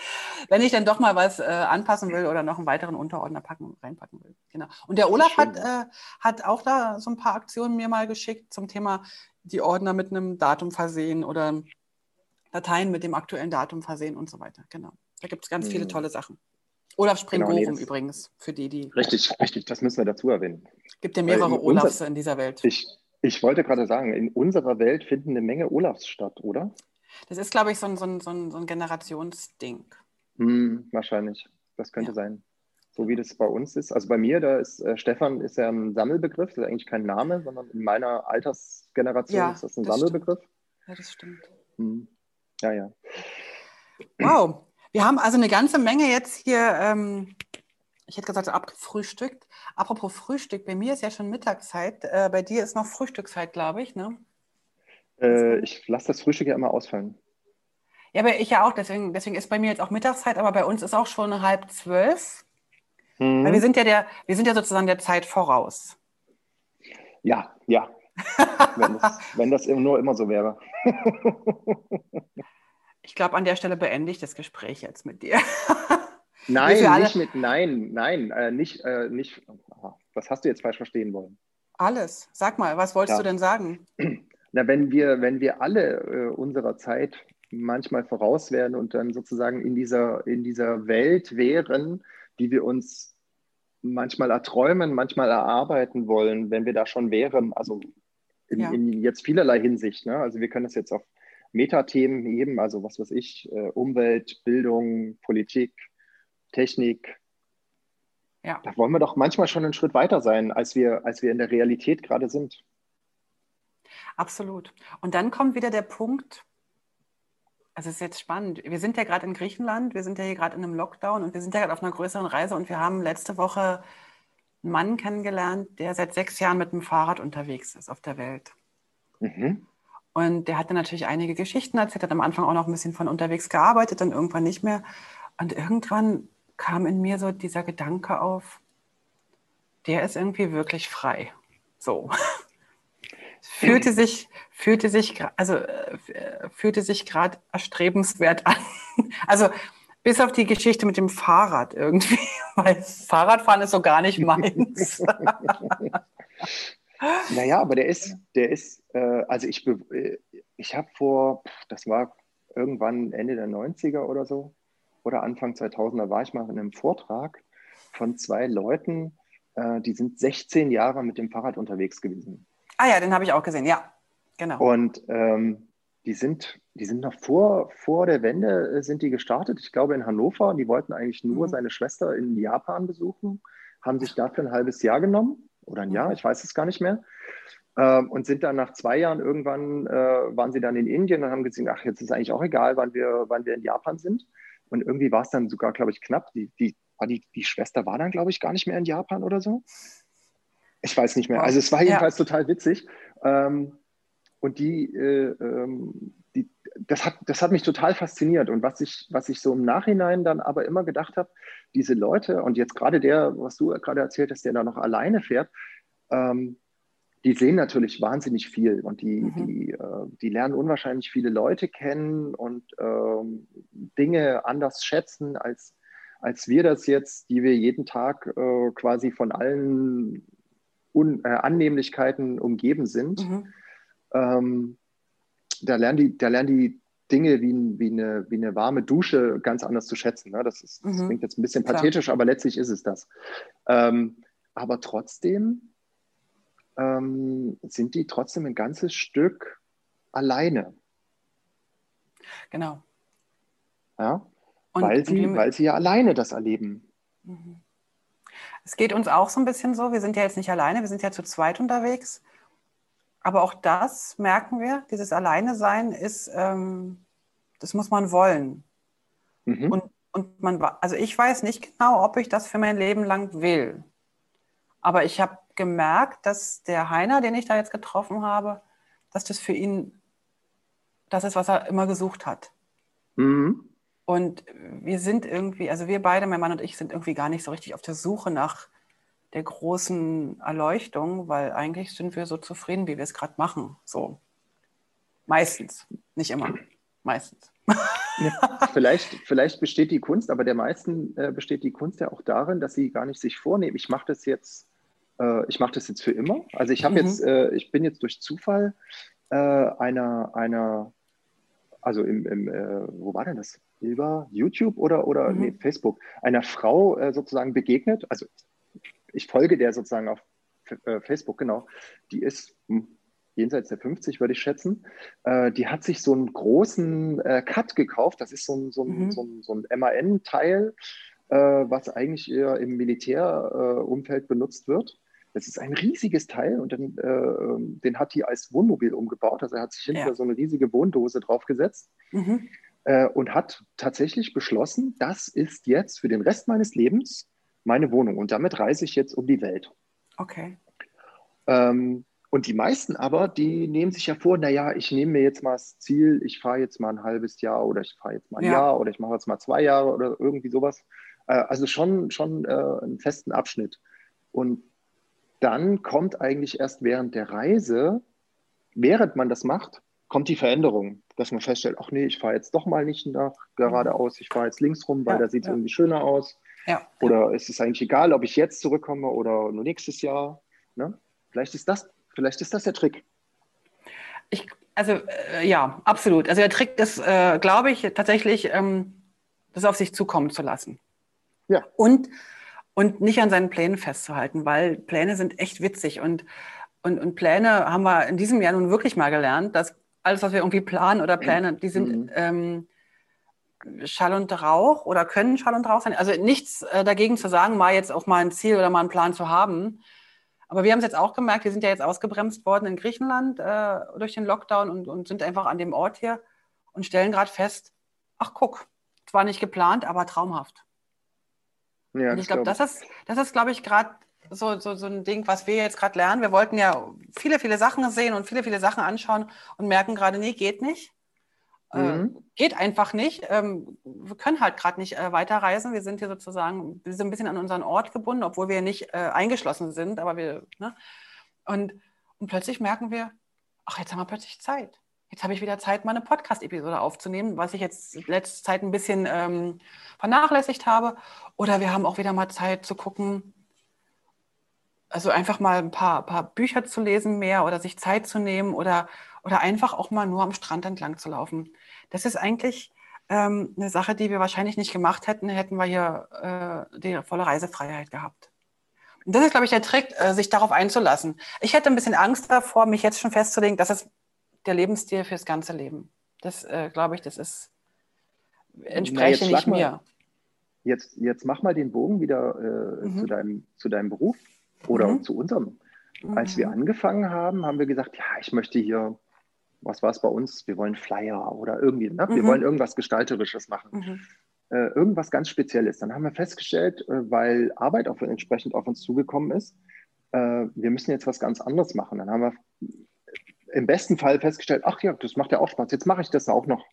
wenn ich dann doch mal was äh, anpassen will oder noch einen weiteren Unterordner packen, reinpacken will. Genau. Und der Olaf hat, äh, hat auch da so ein paar Aktionen mir mal geschickt zum Thema die Ordner mit einem Datum versehen oder Dateien mit dem aktuellen Datum versehen und so weiter. Genau. Da gibt es ganz mhm. viele tolle Sachen. Olaf Springorum genau, nee, übrigens, für die, die. Richtig, richtig, das müssen wir dazu erwähnen. Es gibt ja mehrere in Olafs unser, in dieser Welt. Ich, ich wollte gerade sagen, in unserer Welt finden eine Menge Olafs statt, oder? Das ist, glaube ich, so ein, so ein, so ein, so ein Generationsding. Hm, wahrscheinlich. Das könnte ja. sein. So wie das bei uns ist. Also bei mir, da ist äh, Stefan ist ja ein Sammelbegriff, das ist eigentlich kein Name, sondern in meiner Altersgeneration ja, ist das ein das Sammelbegriff. Stimmt. Ja, das stimmt. Hm. Ja, ja. Wow, wir haben also eine ganze Menge jetzt hier, ähm, ich hätte gesagt, abgefrühstückt. Apropos Frühstück, bei mir ist ja schon Mittagszeit. Äh, bei dir ist noch Frühstückszeit, glaube ich, ne? Äh, ich lasse das Frühstück ja immer ausfallen. Ja, aber ich ja auch. Deswegen, deswegen ist bei mir jetzt auch Mittagszeit, aber bei uns ist auch schon halb zwölf. Mhm. Weil wir sind ja der, wir sind ja sozusagen der Zeit voraus. Ja, ja. wenn, das, wenn das nur immer so wäre. Ich glaube, an der Stelle beende ich das Gespräch jetzt mit dir. Nein, nicht mit Nein, nein, äh, nicht, äh, nicht. Was hast du jetzt falsch verstehen wollen? Alles. Sag mal, was wolltest ja. du denn sagen? Na, wenn wir, wenn wir alle äh, unserer Zeit manchmal voraus wären und dann sozusagen in dieser, in dieser Welt wären, die wir uns manchmal erträumen, manchmal erarbeiten wollen, wenn wir da schon wären, also in, ja. in jetzt vielerlei Hinsicht. Ne? Also wir können es jetzt auf Metathemen heben, also was weiß ich, äh, Umwelt, Bildung, Politik, Technik. Ja. Da wollen wir doch manchmal schon einen Schritt weiter sein, als wir, als wir in der Realität gerade sind. Absolut. Und dann kommt wieder der Punkt, also es ist jetzt spannend. Wir sind ja gerade in Griechenland, wir sind ja hier gerade in einem Lockdown und wir sind ja gerade auf einer größeren Reise und wir haben letzte Woche einen Mann kennengelernt, der seit sechs Jahren mit dem Fahrrad unterwegs ist auf der Welt. Mhm. Und der hatte natürlich einige Geschichten erzählt, hat am Anfang auch noch ein bisschen von unterwegs gearbeitet, dann irgendwann nicht mehr. Und irgendwann kam in mir so dieser Gedanke auf, der ist irgendwie wirklich frei. So. fühlte sich, fühlte sich, also äh, fühlte sich gerade erstrebenswert an. Also bis auf die Geschichte mit dem Fahrrad irgendwie, weil Fahrradfahren ist so gar nicht meins. Naja, aber der ist, der ist, äh, also ich, äh, ich habe vor, das war irgendwann Ende der 90er oder so, oder Anfang 2000er war ich mal in einem Vortrag von zwei Leuten, äh, die sind 16 Jahre mit dem Fahrrad unterwegs gewesen. Ah ja, den habe ich auch gesehen, ja, genau. Und ähm, die sind, die sind noch vor, vor der Wende äh, sind die gestartet, ich glaube in Hannover. Die wollten eigentlich nur mhm. seine Schwester in Japan besuchen, haben sich dafür ein halbes Jahr genommen oder ein Jahr, mhm. ich weiß es gar nicht mehr. Ähm, und sind dann nach zwei Jahren irgendwann, äh, waren sie dann in Indien und haben gesagt, ach, jetzt ist eigentlich auch egal, wann wir, wann wir in Japan sind. Und irgendwie war es dann sogar, glaube ich, knapp. Die, die, die, die Schwester war dann, glaube ich, gar nicht mehr in Japan oder so. Ich weiß nicht mehr. Also es war jedenfalls ja. total witzig. Ähm, und die, äh, ähm, die, das, hat, das hat mich total fasziniert. Und was ich, was ich so im Nachhinein dann aber immer gedacht habe, diese Leute, und jetzt gerade der, was du gerade erzählt hast, der da noch alleine fährt, ähm, die sehen natürlich wahnsinnig viel und die, mhm. die, äh, die lernen unwahrscheinlich viele Leute kennen und ähm, Dinge anders schätzen, als, als wir das jetzt, die wir jeden Tag äh, quasi von allen Un äh, Annehmlichkeiten umgeben sind. Mhm. Ähm, da, lernen die, da lernen die Dinge wie, wie, eine, wie eine warme Dusche ganz anders zu schätzen. Ne? Das, ist, das mhm. klingt jetzt ein bisschen pathetisch, Klar. aber letztlich ist es das. Ähm, aber trotzdem ähm, sind die trotzdem ein ganzes Stück alleine. Genau. Ja? Und weil, sie, weil sie ja alleine das erleben. Mhm. Es geht uns auch so ein bisschen so. Wir sind ja jetzt nicht alleine, wir sind ja zu zweit unterwegs. Aber auch das merken wir, dieses Alleine sein ist, ähm, das muss man wollen. Mhm. Und, und man, also ich weiß nicht genau, ob ich das für mein Leben lang will. Aber ich habe gemerkt, dass der Heiner, den ich da jetzt getroffen habe, dass das für ihn das ist, was er immer gesucht hat. Mhm. Und wir sind irgendwie, also wir beide, mein Mann und ich, sind irgendwie gar nicht so richtig auf der Suche nach der großen Erleuchtung, weil eigentlich sind wir so zufrieden, wie wir es gerade machen. So. Meistens. Nicht immer. Meistens. Ja, vielleicht, vielleicht besteht die Kunst, aber der meisten äh, besteht die Kunst ja auch darin, dass sie gar nicht sich vornehmen, ich mache das jetzt, äh, ich mache das jetzt für immer. Also ich habe mhm. jetzt, äh, ich bin jetzt durch Zufall äh, einer, einer, also im, im äh, wo war denn das? Über YouTube oder, oder mhm. nee, Facebook, einer Frau äh, sozusagen begegnet. Also ich folge der sozusagen auf Facebook, genau. Die ist hm, jenseits der 50, würde ich schätzen. Äh, die hat sich so einen großen äh, Cut gekauft. Das ist so ein, so ein, mhm. so ein, so ein MAN-Teil, äh, was eigentlich eher im Militärumfeld benutzt wird. Das ist ein riesiges Teil und dann, äh, den hat die als Wohnmobil umgebaut. Also er hat sich hinter ja. so eine riesige Wohndose draufgesetzt mhm. äh, und hat tatsächlich beschlossen, das ist jetzt für den Rest meines Lebens meine Wohnung und damit reise ich jetzt um die Welt. Okay. Ähm, und die meisten aber, die nehmen sich ja vor, naja, ich nehme mir jetzt mal das Ziel, ich fahre jetzt mal ein halbes Jahr oder ich fahre jetzt mal ein ja. Jahr oder ich mache jetzt mal zwei Jahre oder irgendwie sowas. Äh, also schon, schon äh, einen festen Abschnitt. Und dann kommt eigentlich erst während der Reise, während man das macht, kommt die Veränderung, dass man feststellt, ach nee, ich fahre jetzt doch mal nicht nach geradeaus, ich fahre jetzt links rum, weil ja, da sieht es ja. irgendwie schöner aus. Ja. Oder ist es eigentlich egal, ob ich jetzt zurückkomme oder nur nächstes Jahr. Ne? Vielleicht ist das Vielleicht ist das der Trick. Ich, also äh, ja, absolut. Also der Trick ist, äh, glaube ich, tatsächlich, ähm, das auf sich zukommen zu lassen. Ja. Und, und nicht an seinen Plänen festzuhalten, weil Pläne sind echt witzig. Und, und, und Pläne haben wir in diesem Jahr nun wirklich mal gelernt, dass alles, was wir irgendwie planen oder planen, die sind mhm. ähm, Schall und Rauch oder können Schall und Rauch sein. Also nichts äh, dagegen zu sagen, mal jetzt auch mal ein Ziel oder mal einen Plan zu haben. Aber wir haben es jetzt auch gemerkt, wir sind ja jetzt ausgebremst worden in Griechenland äh, durch den Lockdown und, und sind einfach an dem Ort hier und stellen gerade fest, ach guck, zwar nicht geplant, aber traumhaft. Ja, und ich glaube, glaub das ist, das ist, glaube ich, gerade so, so, so ein Ding, was wir jetzt gerade lernen. Wir wollten ja viele, viele Sachen sehen und viele, viele Sachen anschauen und merken gerade, nee, geht nicht. Mhm. Äh, geht einfach nicht. Ähm, wir können halt gerade nicht äh, weiterreisen. Wir sind hier sozusagen, wir sind ein bisschen an unseren Ort gebunden, obwohl wir nicht äh, eingeschlossen sind. Aber wir, ne? und, und plötzlich merken wir, ach, jetzt haben wir plötzlich Zeit. Jetzt habe ich wieder Zeit, mal eine Podcast-Episode aufzunehmen, was ich jetzt letzte Zeit ein bisschen ähm, vernachlässigt habe. Oder wir haben auch wieder mal Zeit zu gucken, also einfach mal ein paar, paar Bücher zu lesen mehr oder sich Zeit zu nehmen oder oder einfach auch mal nur am Strand entlang zu laufen. Das ist eigentlich ähm, eine Sache, die wir wahrscheinlich nicht gemacht hätten, hätten wir hier äh, die volle Reisefreiheit gehabt. Und das ist, glaube ich, der Trick, äh, sich darauf einzulassen. Ich hätte ein bisschen Angst davor, mich jetzt schon festzulegen, das ist der Lebensstil fürs ganze Leben. Das, äh, glaube ich, das ist entspreche nicht mir. Jetzt, jetzt mach mal den Bogen wieder äh, mhm. zu, deinem, zu deinem Beruf oder mhm. zu unserem. Als wir mhm. angefangen haben, haben wir gesagt, ja, ich möchte hier was war es bei uns? Wir wollen Flyer oder irgendwie, ne? wir mhm. wollen irgendwas Gestalterisches machen. Mhm. Äh, irgendwas ganz Spezielles. Dann haben wir festgestellt, äh, weil Arbeit auch entsprechend auf uns zugekommen ist, äh, wir müssen jetzt was ganz anderes machen. Dann haben wir im besten Fall festgestellt, ach ja, das macht ja auch Spaß, jetzt mache ich das auch noch.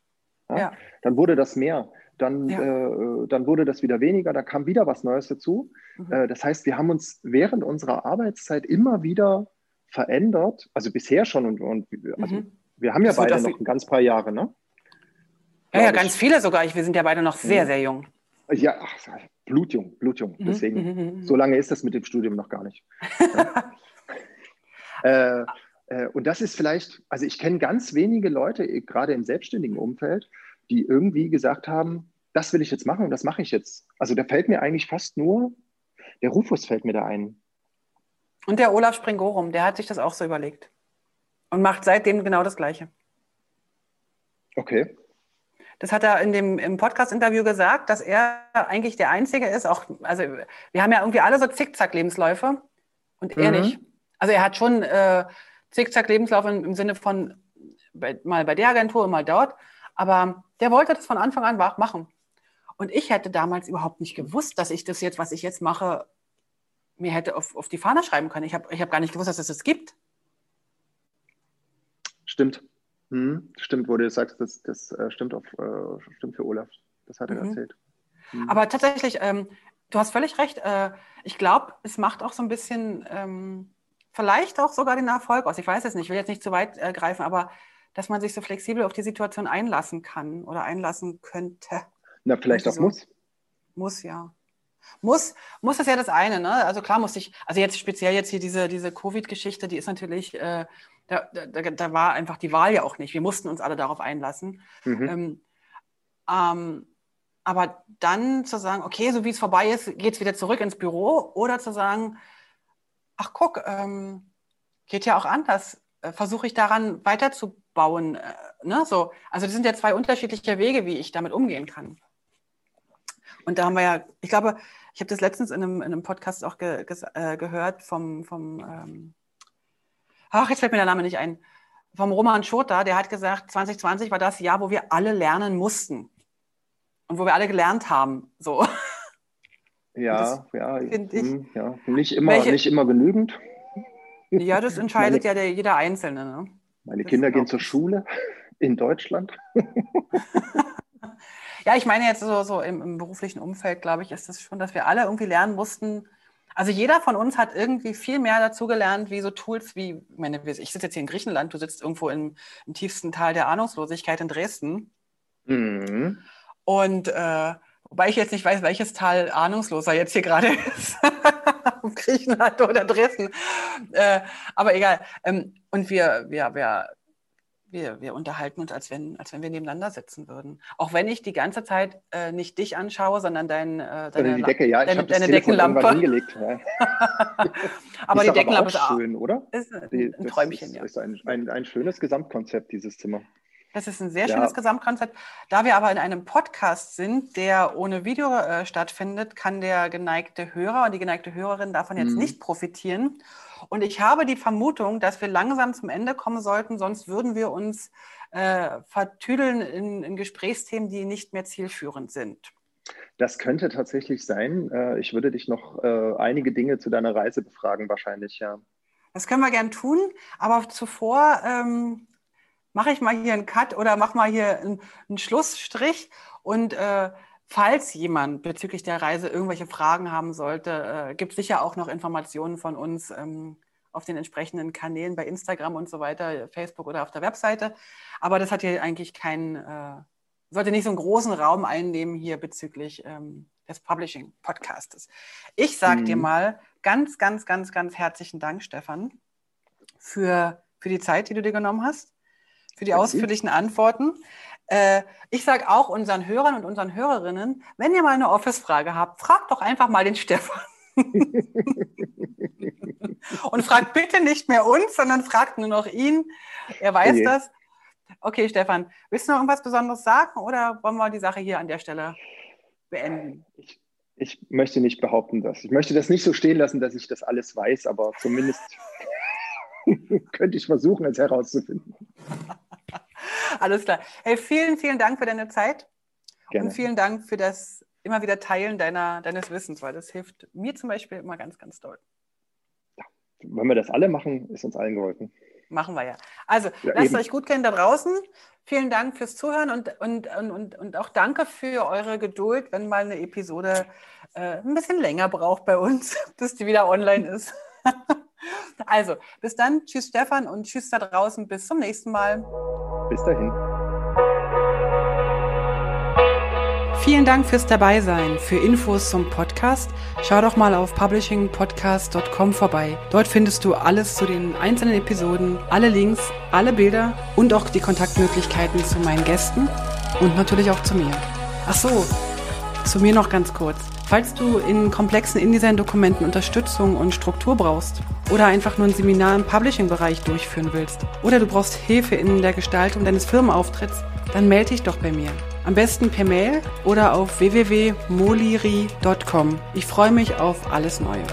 Ja? Ja. Dann wurde das mehr. Dann, ja. äh, dann wurde das wieder weniger, da kam wieder was Neues dazu. Mhm. Äh, das heißt, wir haben uns während unserer Arbeitszeit immer wieder verändert, also bisher schon und, und also mhm. Wir haben ja so, beide noch ein ganz paar Jahre, ne? Ja, ja, ganz viele sogar. wir sind ja beide noch sehr, mhm. sehr jung. Ja, ach, blutjung, blutjung. Mhm. Deswegen, mhm, mhm, mhm. so lange ist das mit dem Studium noch gar nicht. äh, äh, und das ist vielleicht, also ich kenne ganz wenige Leute, gerade im selbstständigen Umfeld, die irgendwie gesagt haben, das will ich jetzt machen und das mache ich jetzt. Also da fällt mir eigentlich fast nur, der Rufus fällt mir da ein. Und der Olaf Springorum, der hat sich das auch so überlegt. Und macht seitdem genau das Gleiche. Okay. das hat er in dem im Podcast-Interview gesagt, dass er eigentlich der Einzige ist. Auch, also wir haben ja irgendwie alle so Zickzack-Lebensläufe und er mhm. nicht. Also er hat schon äh, Zickzack-Lebenslauf im, im, Sinne von bei, mal bei der Agentur und mal dort, aber der wollte das von Anfang an machen. Und ich hätte damals überhaupt nicht gewusst, dass ich das jetzt, was ich jetzt mache, mir hätte auf, auf die Fahne schreiben können. Ich habe ich hab gar nicht gewusst, dass es das gibt. Stimmt. Hm, stimmt, wo du sagst, das, das äh, stimmt, auf, äh, stimmt für Olaf. Das hat er mhm. erzählt. Mhm. Aber tatsächlich, ähm, du hast völlig recht. Äh, ich glaube, es macht auch so ein bisschen, ähm, vielleicht auch sogar den Erfolg aus. Ich weiß es nicht, ich will jetzt nicht zu weit äh, greifen, aber dass man sich so flexibel auf die Situation einlassen kann oder einlassen könnte. Na, vielleicht auch so. muss. Muss, ja. Muss, muss ist ja das eine, ne? Also klar muss ich, also jetzt speziell jetzt hier diese, diese Covid-Geschichte, die ist natürlich, äh, da, da, da, war einfach die Wahl ja auch nicht. Wir mussten uns alle darauf einlassen. Mhm. Ähm, ähm, aber dann zu sagen, okay, so wie es vorbei ist, geht es wieder zurück ins Büro oder zu sagen, ach guck, ähm, geht ja auch anders. Äh, Versuche ich daran weiterzubauen. Äh, ne? so, also das sind ja zwei unterschiedliche Wege, wie ich damit umgehen kann. Und da haben wir ja, ich glaube, ich habe das letztens in einem, in einem Podcast auch ge, ge, äh, gehört vom, vom ähm, ach, jetzt fällt mir der Name nicht ein, vom Roman Schurter, der hat gesagt, 2020 war das Jahr, wo wir alle lernen mussten. Und wo wir alle gelernt haben. So. Ja, ja, ich, hm, ja. Nicht, immer, welche, nicht immer genügend. Ja, das entscheidet meine, ja der, jeder Einzelne. Ne? Meine das Kinder gehen zur Schule in Deutschland. Ja, ich meine jetzt so, so im, im beruflichen Umfeld, glaube ich, ist es schon, dass wir alle irgendwie lernen mussten. Also jeder von uns hat irgendwie viel mehr dazu gelernt, wie so Tools wie, ich meine, ich sitze jetzt hier in Griechenland, du sitzt irgendwo im, im tiefsten Teil der Ahnungslosigkeit in Dresden. Mhm. Und äh, wobei ich jetzt nicht weiß, welches Tal ahnungsloser jetzt hier gerade ist. Griechenland oder Dresden. Äh, aber egal. Ähm, und wir, wir, wir wir, wir unterhalten uns, als wenn, als wenn wir nebeneinander sitzen würden. Auch wenn ich die ganze Zeit äh, nicht dich anschaue, sondern dein, äh, deine, die Decke, ja, deine, deine Deckenlampe. Hingelegt, ja. aber die, die Deckenlampe ist auch schön, oder? Ist ein, ein Träumchen, ist, ja. ist ein, ein, ein schönes Gesamtkonzept, dieses Zimmer. Das ist ein sehr schönes ja. Gesamtkonzept. Da wir aber in einem Podcast sind, der ohne Video äh, stattfindet, kann der geneigte Hörer und die geneigte Hörerin davon jetzt mhm. nicht profitieren. Und ich habe die Vermutung, dass wir langsam zum Ende kommen sollten, sonst würden wir uns äh, vertüdeln in, in Gesprächsthemen, die nicht mehr zielführend sind. Das könnte tatsächlich sein. Äh, ich würde dich noch äh, einige Dinge zu deiner Reise befragen, wahrscheinlich, ja. Das können wir gern tun, aber zuvor ähm, mache ich mal hier einen Cut oder mache mal hier einen, einen Schlussstrich und äh, falls jemand bezüglich der Reise irgendwelche Fragen haben sollte, äh, gibt es sicher auch noch Informationen von uns ähm, auf den entsprechenden Kanälen bei Instagram und so weiter, Facebook oder auf der Webseite. Aber das hat hier eigentlich keinen, äh, sollte nicht so einen großen Raum einnehmen hier bezüglich ähm, des Publishing Podcastes. Ich sage mhm. dir mal ganz, ganz, ganz, ganz herzlichen Dank, Stefan, für, für die Zeit, die du dir genommen hast für die ausführlichen Antworten. Äh, ich sage auch unseren Hörern und unseren Hörerinnen, wenn ihr mal eine Office-Frage habt, fragt doch einfach mal den Stefan. und fragt bitte nicht mehr uns, sondern fragt nur noch ihn. Er weiß okay. das. Okay, Stefan, willst du noch irgendwas Besonderes sagen oder wollen wir die Sache hier an der Stelle beenden? Ich, ich möchte nicht behaupten, dass. Ich möchte das nicht so stehen lassen, dass ich das alles weiß, aber zumindest könnte ich versuchen, es herauszufinden. Alles klar. Hey, vielen, vielen Dank für deine Zeit Gerne. und vielen Dank für das immer wieder Teilen deiner, deines Wissens, weil das hilft mir zum Beispiel immer ganz, ganz doll. Ja, wenn wir das alle machen, ist uns allen geholfen. Machen wir ja. Also, ja, lasst eben. euch gut kennen da draußen. Vielen Dank fürs Zuhören und, und, und, und auch danke für eure Geduld, wenn mal eine Episode äh, ein bisschen länger braucht bei uns, bis die wieder online ist. Also, bis dann. Tschüss, Stefan, und tschüss da draußen. Bis zum nächsten Mal. Bis dahin. Vielen Dank fürs Dabeisein. Für Infos zum Podcast schau doch mal auf publishingpodcast.com vorbei. Dort findest du alles zu den einzelnen Episoden, alle Links, alle Bilder und auch die Kontaktmöglichkeiten zu meinen Gästen und natürlich auch zu mir. Ach so, zu mir noch ganz kurz. Falls du in komplexen InDesign-Dokumenten Unterstützung und Struktur brauchst oder einfach nur ein Seminar im Publishing-Bereich durchführen willst oder du brauchst Hilfe in der Gestaltung deines Firmenauftritts, dann melde dich doch bei mir. Am besten per Mail oder auf www.moliri.com. Ich freue mich auf alles Neue.